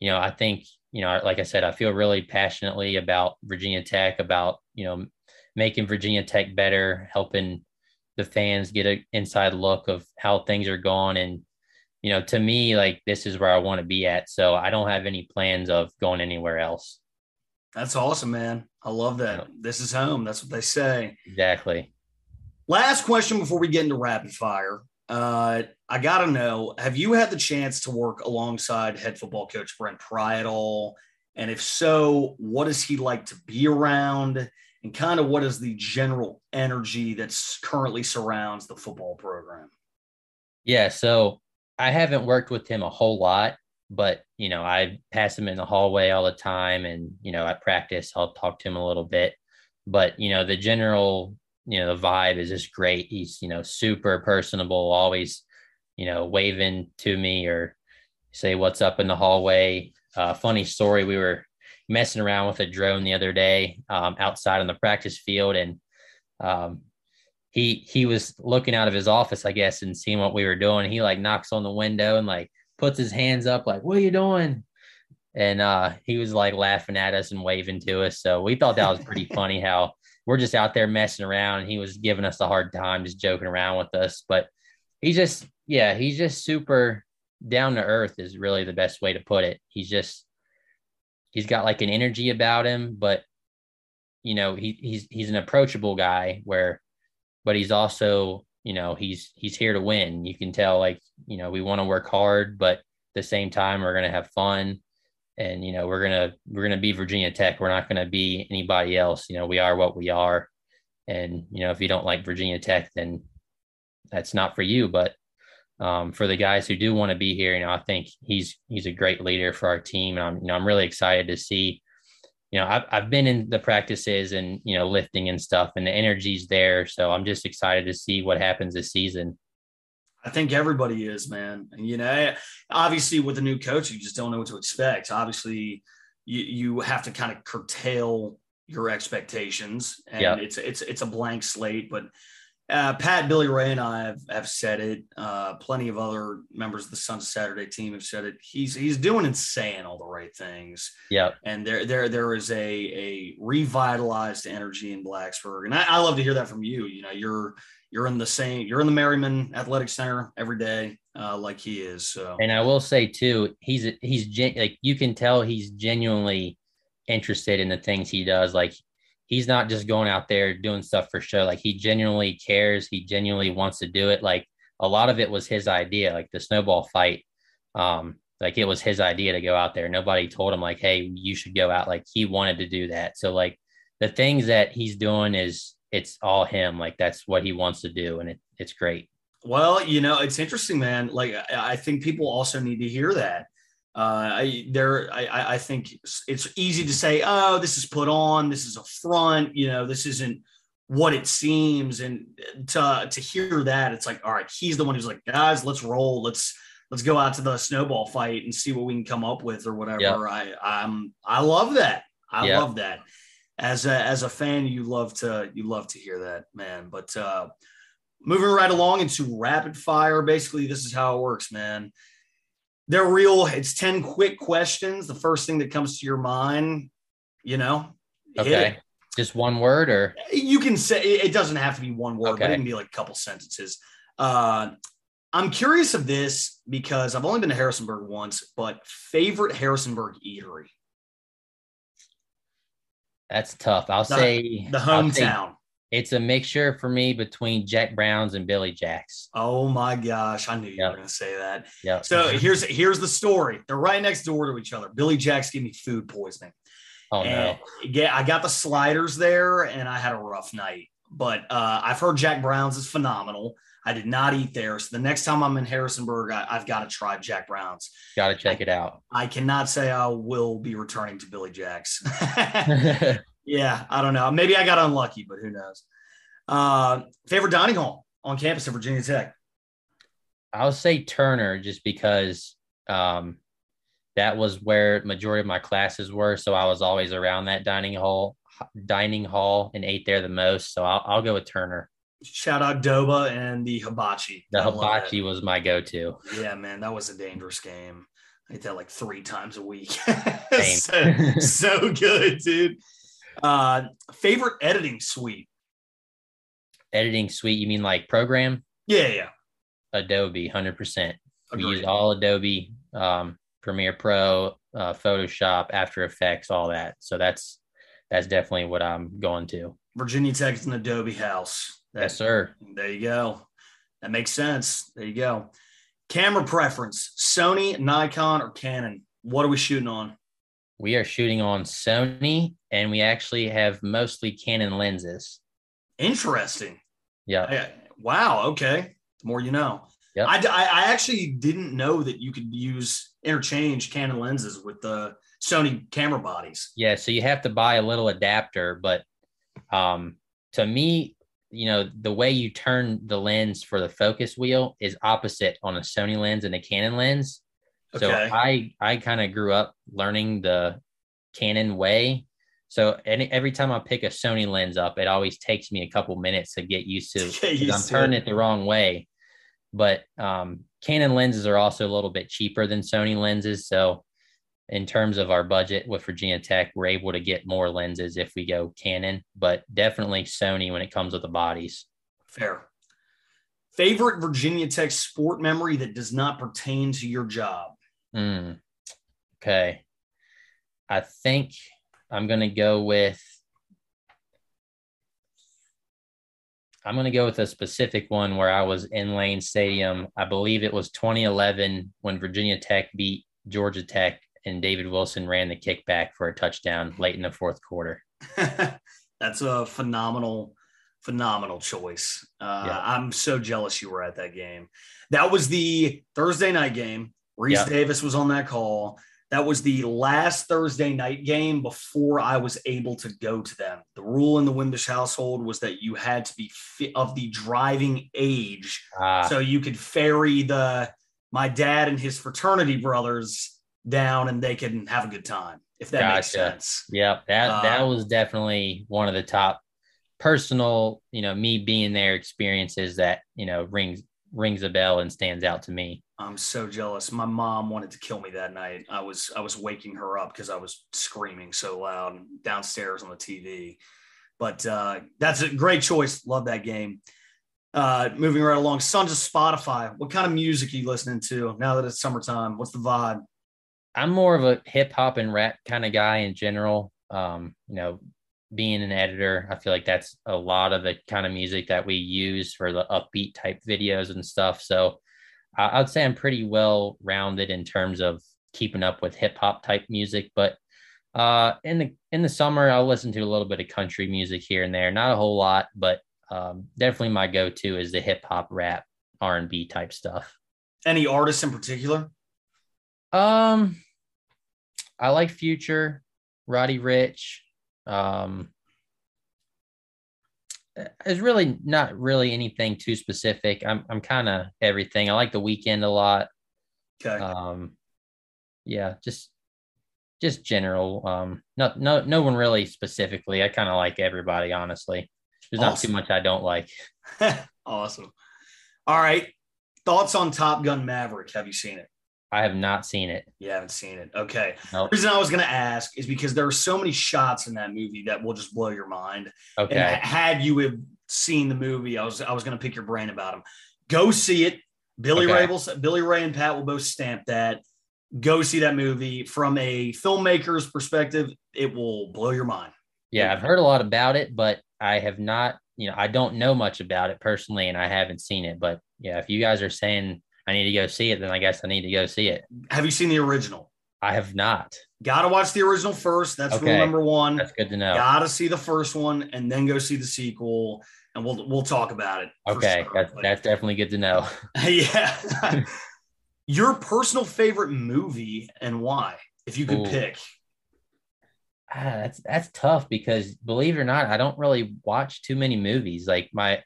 [SPEAKER 3] you know, I think you know, like I said, I feel really passionately about Virginia Tech, about, you know, making Virginia Tech better, helping the fans get an inside look of how things are going. And, you know, to me, like this is where I want to be at. So I don't have any plans of going anywhere else.
[SPEAKER 1] That's awesome, man. I love that. This is home. That's what they say.
[SPEAKER 3] Exactly.
[SPEAKER 1] Last question before we get into rapid fire. Uh, I got to know have you had the chance to work alongside head football coach Brent Pry at all? And if so, what is he like to be around? And kind of what is the general energy that's currently surrounds the football program?
[SPEAKER 3] Yeah. So I haven't worked with him a whole lot, but, you know, I pass him in the hallway all the time. And, you know, at practice, I'll talk to him a little bit. But, you know, the general you know the vibe is just great he's you know super personable always you know waving to me or say what's up in the hallway. Uh, funny story we were messing around with a drone the other day um, outside on the practice field and um, he he was looking out of his office i guess and seeing what we were doing. He like knocks on the window and like puts his hands up like what are you doing? And uh, he was like laughing at us and waving to us. So we thought that was pretty funny how we're just out there messing around and he was giving us a hard time just joking around with us. But he's just yeah he's just super down to earth is really the best way to put it he's just he's got like an energy about him but you know he, he's he's an approachable guy where but he's also you know he's he's here to win you can tell like you know we want to work hard but at the same time we're going to have fun and you know we're gonna we're gonna be Virginia Tech. We're not gonna be anybody else. You know we are what we are, and you know if you don't like Virginia Tech, then that's not for you. But um, for the guys who do want to be here, you know I think he's he's a great leader for our team, and I'm you know I'm really excited to see. You know I've I've been in the practices and you know lifting and stuff, and the energy's there. So I'm just excited to see what happens this season.
[SPEAKER 1] I think everybody is, man. You know, obviously with a new coach, you just don't know what to expect. Obviously, you, you have to kind of curtail your expectations, and yep. it's it's it's a blank slate. But uh, Pat, Billy Ray, and I have, have said it. Uh, plenty of other members of the of Saturday team have said it. He's he's doing and saying all the right things.
[SPEAKER 3] Yeah,
[SPEAKER 1] and there there there is a a revitalized energy in Blacksburg, and I, I love to hear that from you. You know, you're you're in the same you're in the Merryman Athletic Center every day, uh, like he is. So,
[SPEAKER 3] and I will say too, he's he's gen- like you can tell he's genuinely interested in the things he does. Like he's not just going out there doing stuff for show. Like he genuinely cares. He genuinely wants to do it. Like a lot of it was his idea, like the snowball fight. Um, like it was his idea to go out there. Nobody told him like, hey, you should go out. Like he wanted to do that. So like the things that he's doing is it's all him. Like that's what he wants to do, and it, it's great.
[SPEAKER 1] Well, you know, it's interesting, man. Like I think people also need to hear that uh, I there I, I think it's easy to say, oh, this is put on, this is a front, you know, this isn't what it seems. And to to hear that, it's like, all right, he's the one who's like, guys, let's roll, let's let's go out to the snowball fight and see what we can come up with or whatever. I I'm I love that. I love that. As a as a fan, you love to you love to hear that, man. But uh moving right along into rapid fire, basically, this is how it works, man they're real. It's 10 quick questions. The first thing that comes to your mind, you know.
[SPEAKER 3] Okay. Just one word or
[SPEAKER 1] you can say it doesn't have to be one word, okay. but it can be like a couple sentences. Uh, I'm curious of this because I've only been to Harrisonburg once, but favorite Harrisonburg eatery.
[SPEAKER 3] That's tough. I'll
[SPEAKER 1] the,
[SPEAKER 3] say
[SPEAKER 1] the hometown.
[SPEAKER 3] It's a mixture for me between Jack Brown's and Billy Jack's.
[SPEAKER 1] Oh my gosh, I knew you yep. were going to say that.
[SPEAKER 3] Yeah.
[SPEAKER 1] So here's here's the story. They're right next door to each other. Billy Jack's gave me food poisoning.
[SPEAKER 3] Oh and
[SPEAKER 1] no. Yeah, I got the sliders there, and I had a rough night. But uh, I've heard Jack Brown's is phenomenal. I did not eat there. So the next time I'm in Harrisonburg, I, have got to try Jack Brown's.
[SPEAKER 3] Got to check it out.
[SPEAKER 1] I cannot say I will be returning to Billy Jack's. Yeah, I don't know. Maybe I got unlucky, but who knows? Uh, favorite dining hall on campus at Virginia Tech?
[SPEAKER 3] I'll say Turner just because um, that was where majority of my classes were. So I was always around that dining hall, dining hall, and ate there the most. So I'll, I'll go with Turner.
[SPEAKER 1] Shout out Doba and the hibachi.
[SPEAKER 3] The I hibachi was my go-to.
[SPEAKER 1] Yeah, man, that was a dangerous game. I ate that like three times a week. so, so good, dude. Uh, favorite editing suite?
[SPEAKER 3] Editing suite, you mean like program?
[SPEAKER 1] Yeah, yeah.
[SPEAKER 3] Adobe, 100%. We use all Adobe, um, Premiere Pro, uh, Photoshop, After Effects, all that. So that's that's definitely what I'm going to.
[SPEAKER 1] Virginia Tech's an Adobe house.
[SPEAKER 3] That, yes, sir.
[SPEAKER 1] There you go. That makes sense. There you go. Camera preference: Sony, Nikon, or Canon. What are we shooting on?
[SPEAKER 3] We are shooting on Sony, and we actually have mostly Canon lenses.
[SPEAKER 1] Interesting.
[SPEAKER 3] Yeah.
[SPEAKER 1] wow. Okay. The more you know.
[SPEAKER 3] Yeah.
[SPEAKER 1] I, I actually didn't know that you could use interchange Canon lenses with the Sony camera bodies.
[SPEAKER 3] Yeah. So you have to buy a little adapter, but um, to me, you know, the way you turn the lens for the focus wheel is opposite on a Sony lens and a Canon lens. Okay. So. I I kind of grew up learning the Canon way. So any, every time I pick a Sony lens up, it always takes me a couple minutes to get used to. Get used I'm turning it. it the wrong way. But um, Canon lenses are also a little bit cheaper than Sony lenses. So in terms of our budget with Virginia Tech, we're able to get more lenses if we go Canon, but definitely Sony when it comes with the bodies.
[SPEAKER 1] Fair. Favorite Virginia Tech sport memory that does not pertain to your job?
[SPEAKER 3] Mm, okay. I think I'm going to go with I'm going to go with a specific one where I was in Lane Stadium. I believe it was 2011 when Virginia Tech beat Georgia Tech and David Wilson ran the kickback for a touchdown late in the fourth quarter.
[SPEAKER 1] That's a phenomenal, phenomenal choice. Uh, yeah. I'm so jealous you were at that game. That was the Thursday night game. Rece. Davis was on that call. That was the last Thursday night game before I was able to go to them. The rule in the Wimbish household was that you had to be fit of the driving age, ah. so you could ferry the my dad and his fraternity brothers down, and they could have a good time. if that gotcha. makes sense.
[SPEAKER 3] Yep. That uh, that was definitely one of the top personal, you know, me being there experiences that, you know, rings rings a bell and stands out to me.
[SPEAKER 1] I'm so jealous. My mom wanted to kill me that night. I was I was waking her up because I was screaming so loud downstairs on the TV. But uh, that's a great choice. Love that game. Uh, moving right along, Sons of Spotify. What kind of music are you listening to now that it's summertime? What's the vibe?
[SPEAKER 3] I'm more of a hip hop and rap kind of guy in general. Um, you know, being an editor, I feel like that's a lot of the kind of music that we use for the upbeat type videos and stuff. So I, would say I'm pretty well rounded in terms of keeping up with hip hop type music. But uh, in the in the summer, I'll listen to a little bit of country music here and there. Not a whole lot, but um, definitely my go to is the hip hop, rap, R and B type stuff.
[SPEAKER 1] Any artists in particular?
[SPEAKER 3] Um, I like Future, Roddy Rich, Um, it's really not really anything too specific. I'm I'm kind of everything. I like the weekend a lot. Okay. Um, yeah, just just general. Um, no no no one really specifically. I kind of like everybody. Honestly, there's awesome. not too much I don't like.
[SPEAKER 1] awesome. All right. Thoughts on Top Gun Maverick? Have you seen it?
[SPEAKER 3] I have not seen it.
[SPEAKER 1] You haven't seen it. Okay. Nope. The reason I was going to ask is because there are so many shots in that movie that will just blow your mind.
[SPEAKER 3] Okay.
[SPEAKER 1] And had you have seen the movie, I was I was going to pick your brain about them. Go see it. Billy okay. Ray will, Billy Ray and Pat will both stamp that. Go see that movie from a filmmaker's perspective. It will blow your mind.
[SPEAKER 3] Yeah, I've heard a lot about it, but I have not. You know, I don't know much about it personally, and I haven't seen it. But yeah, if you guys are saying I need to go see it, then I guess I need to go see it.
[SPEAKER 1] Have you seen the original?
[SPEAKER 3] I have not.
[SPEAKER 1] Got to watch the original first. That's okay. rule number one.
[SPEAKER 3] That's good to know.
[SPEAKER 1] Got to see the first one and then go see the sequel, and we'll we'll talk about it.
[SPEAKER 3] Okay, sure. that's, that's definitely good to know.
[SPEAKER 1] yeah. Your personal favorite movie and why, if you could Ooh. pick.
[SPEAKER 3] Ah, that's that's tough because believe it or not, I don't really watch too many movies. Like my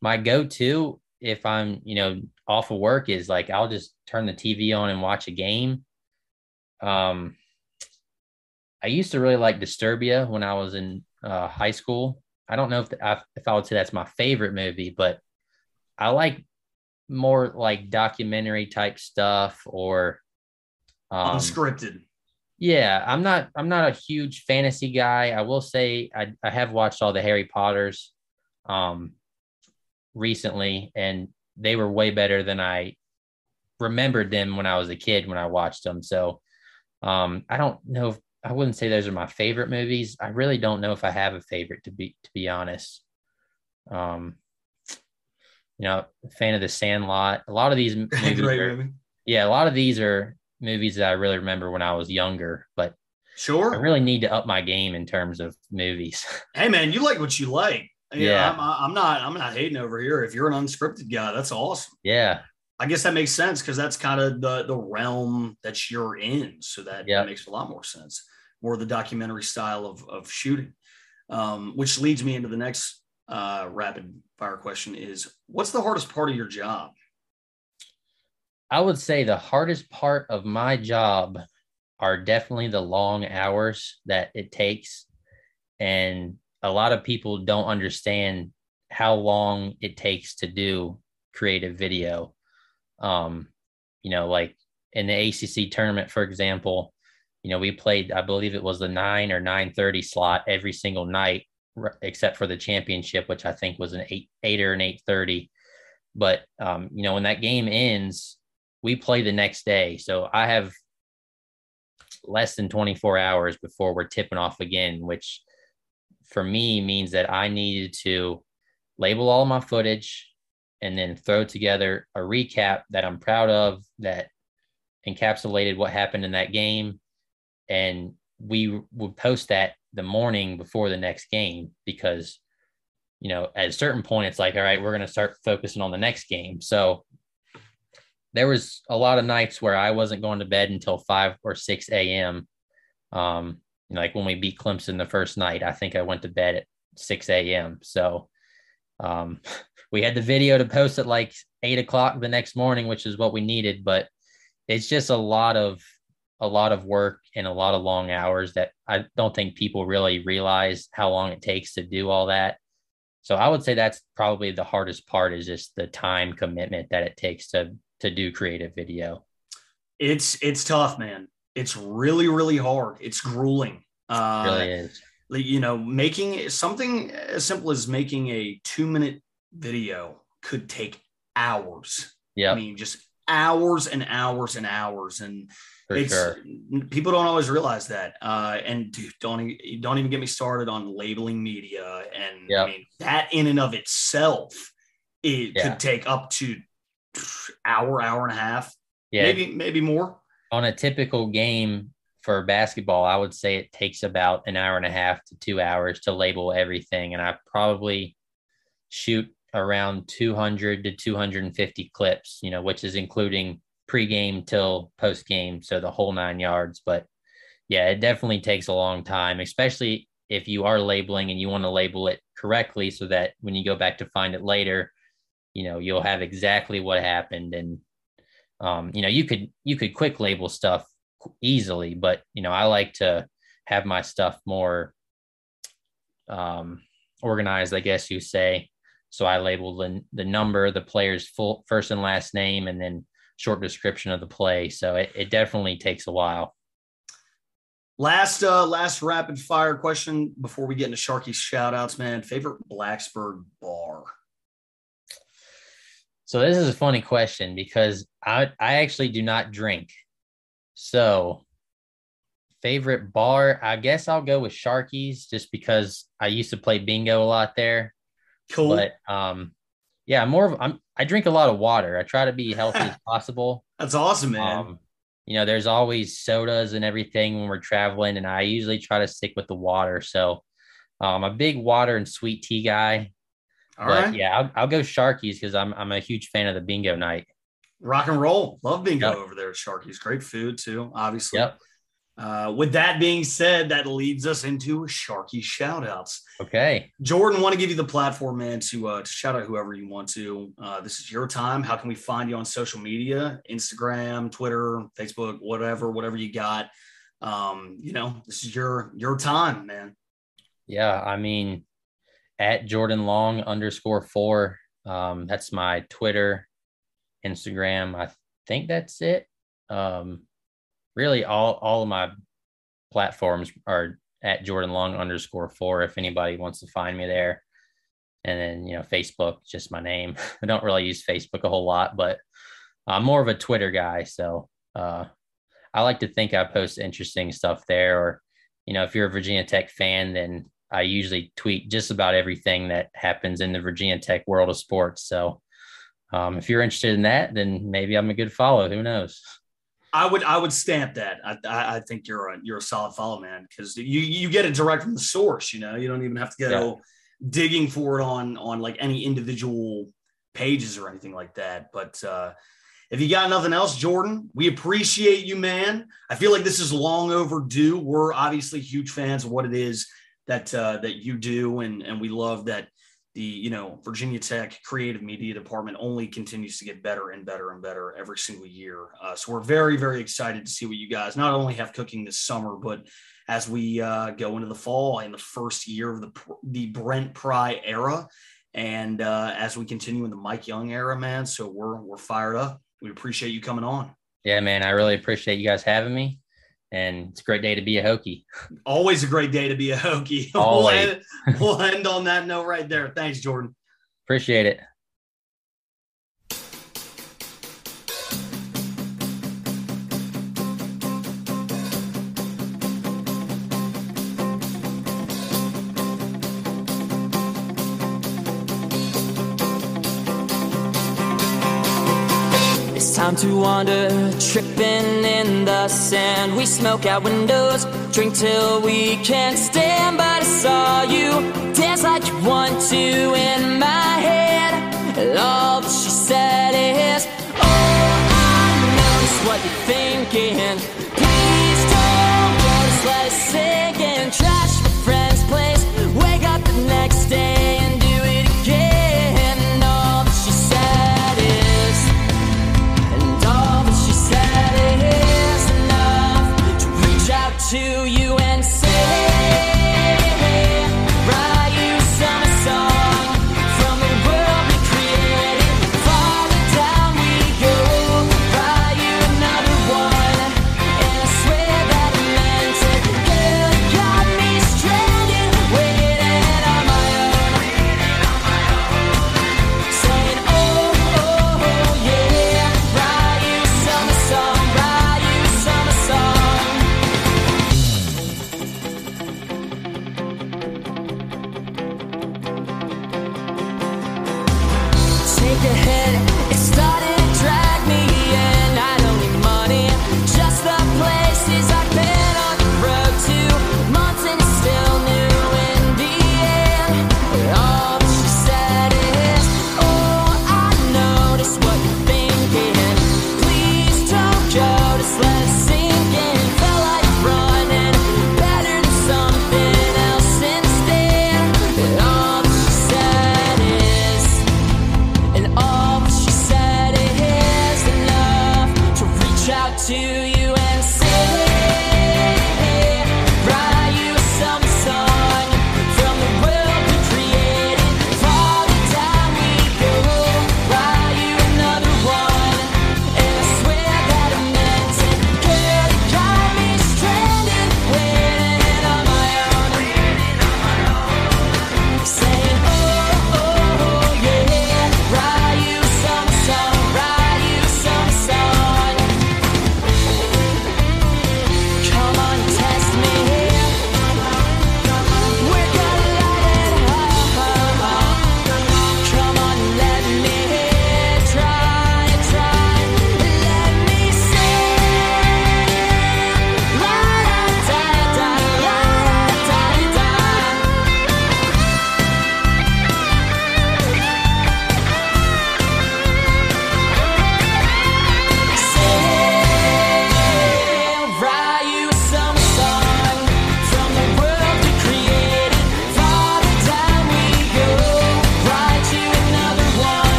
[SPEAKER 3] my go to if I'm, you know, off of work is like I'll just turn the TV on and watch a game. Um, I used to really like Disturbia when I was in uh, high school. I don't know if the, I, if I would say that's my favorite movie, but I like more like documentary type stuff or
[SPEAKER 1] um, unscripted.
[SPEAKER 3] Yeah, I'm not I'm not a huge fantasy guy. I will say I, I have watched all the Harry Potters. Um, recently, and they were way better than I remembered them when I was a kid when I watched them. So um, I don't know if I wouldn't say those are my favorite movies. I really don't know if I have a favorite to be to be honest. Um, you know, fan of the Sandlot. A lot of these movies, are, yeah, a lot of these are movies that I really remember when I was younger. But
[SPEAKER 1] sure,
[SPEAKER 3] I really need to up my game in terms of movies.
[SPEAKER 1] Hey man, you like what you like. Yeah, I'm, I'm, not. I'm not hating over here. If you're an unscripted guy, that's awesome.
[SPEAKER 3] Yeah,
[SPEAKER 1] I guess that makes sense because that's kind of the the realm that you're in. So that, yep. makes a lot more sense. More the documentary style of of shooting, um, which leads me into the next uh, rapid fire question: Is what's the hardest part of your job?
[SPEAKER 3] I would say the hardest part of my job are definitely the long hours that it takes and a lot of people don't understand how long it takes to do creative video. Um, you know, like in the ACC tournament, for example, you know, we played, I believe it was the nine or nine thirty slot every single night, except for the championship, which I think was an eight eight or an eight thirty. But um, you know, when that game ends, we play the next day. So I have less than 24 hours before we're tipping off again, which for me means that I needed to label all my footage and then throw together a recap that I'm proud of that encapsulated what happened in that game. And we would post that the morning before the next game because, you know, at a certain point, it's like, all right, we're going to start focusing on the next game. So there was a lot of nights where I wasn't going to bed until 5 or 6 a.m. Um, you know, like when we beat Clemson the first night, I think I went to bed at 6 a.m. So um, we had the video to post at like eight o'clock the next morning, which is what we needed. But it's just a lot of a lot of work and a lot of long hours that I don't think people really realize how long it takes to do all that. So I would say that's probably the hardest part is just the time commitment that it takes to to do creative video.
[SPEAKER 1] It's it's tough, man. It's really really hard. It's grueling.
[SPEAKER 3] Uh, really is.
[SPEAKER 1] You know, making something as simple as making a two minute video could take hours.
[SPEAKER 3] Yeah.
[SPEAKER 1] I mean, just hours and hours and hours. And
[SPEAKER 3] For
[SPEAKER 1] it's
[SPEAKER 3] sure.
[SPEAKER 1] people don't always realize that. Uh, and dude, don't don't even get me started on labeling media. And
[SPEAKER 3] Yep.
[SPEAKER 1] I mean, that in and of itself, it
[SPEAKER 3] Yeah.
[SPEAKER 1] could take up to hour, hour and a half,
[SPEAKER 3] Yeah.
[SPEAKER 1] maybe maybe more.
[SPEAKER 3] On a typical game for basketball, I would say it takes about an hour and a half to two hours to label everything. And I probably shoot around 200 to 250 clips, you know, which is including pregame till postgame. So the whole nine yards. But yeah, it definitely takes a long time, especially if you are labeling and you want to label it correctly so that when you go back to find it later, you know, you'll have exactly what happened and um, you know, you could you could quick label stuff easily, but you know, I like to have my stuff more um, organized, I guess you say. So I label the the number, the player's full first and last name, and then short description of the play. So it, it definitely takes a while.
[SPEAKER 1] Last uh last rapid fire question before we get into Sharkey's shout outs, man. Favorite Blacksburg bar.
[SPEAKER 3] So this is a funny question because I I actually do not drink. So favorite bar, I guess I'll go with Sharkey's just because I used to play bingo a lot there.
[SPEAKER 1] Cool.
[SPEAKER 3] But um yeah, more of I'm I drink a lot of water. I try to be healthy as possible.
[SPEAKER 1] That's awesome, man.
[SPEAKER 3] Um, you know, there's always sodas and everything when we're traveling, and I usually try to stick with the water. So um, I'm a big water and sweet tea guy.
[SPEAKER 1] All
[SPEAKER 3] but
[SPEAKER 1] right.
[SPEAKER 3] yeah, I'll, I'll go Sharkey's because I'm I'm a huge fan of the bingo night.
[SPEAKER 1] Rock and roll. Love bingo
[SPEAKER 3] Yep.
[SPEAKER 1] over there at Sharkey's. Great food too, obviously.
[SPEAKER 3] Yep.
[SPEAKER 1] Uh, with that being said, that leads us into Sharkey shout outs.
[SPEAKER 3] Okay.
[SPEAKER 1] Jordan, want to give you the platform, man, to uh, to shout out whoever you want to. Uh, this is your time. How can we find you on social media? Instagram, Twitter, Facebook, whatever, whatever you got. Um, you know, this is your your time, man.
[SPEAKER 3] Yeah, I mean, at Jordan Long underscore four. Um, that's my Twitter, Instagram. I think that's it. Um, really, all all of my platforms are at Jordan Long underscore four. If anybody wants to find me there, and then you know Facebook, just my name. I don't really use Facebook a whole lot, but I'm more of a Twitter guy. So uh, I like to think I post interesting stuff there. Or you know, if you're a Virginia Tech fan, then I usually tweet just about everything that happens in the Virginia Tech world of sports. So um, if you're interested in that, then maybe I'm a good follow. Who knows?
[SPEAKER 1] I would I would stamp that. I I, I think you're a you're a solid follow, man, because you you get it direct from the source. You know, you don't even have to go digging for it on on like any individual pages or anything like that. But uh, if you got nothing else, Jordan, we appreciate you, man. I feel like this is long overdue. We're obviously huge fans of what it is that uh, that you do, and and we love that the you know Virginia Tech creative media department only continues to get better and better and better every single year. Uh, so we're very very excited to see what you guys not only have cooking this summer, but as we uh, go into the fall in the first year of the the Brent Pry era, and uh, as we continue in the Mike Young era, man. So we're we're fired up. We appreciate you coming on.
[SPEAKER 3] Yeah, man, I really appreciate you guys having me. And it's a great day to be a Hokie.
[SPEAKER 1] Always a great day to be a Hokie.
[SPEAKER 3] Always.
[SPEAKER 1] we'll, end, we'll end on that note right there. Thanks, Jordan.
[SPEAKER 3] Appreciate it.
[SPEAKER 4] Wander, tripping in the sand. We smoke out windows, drink till we can't stand. But I saw you dance like you want to in my head. And all that she said is, Oh, I know just what you're thinking.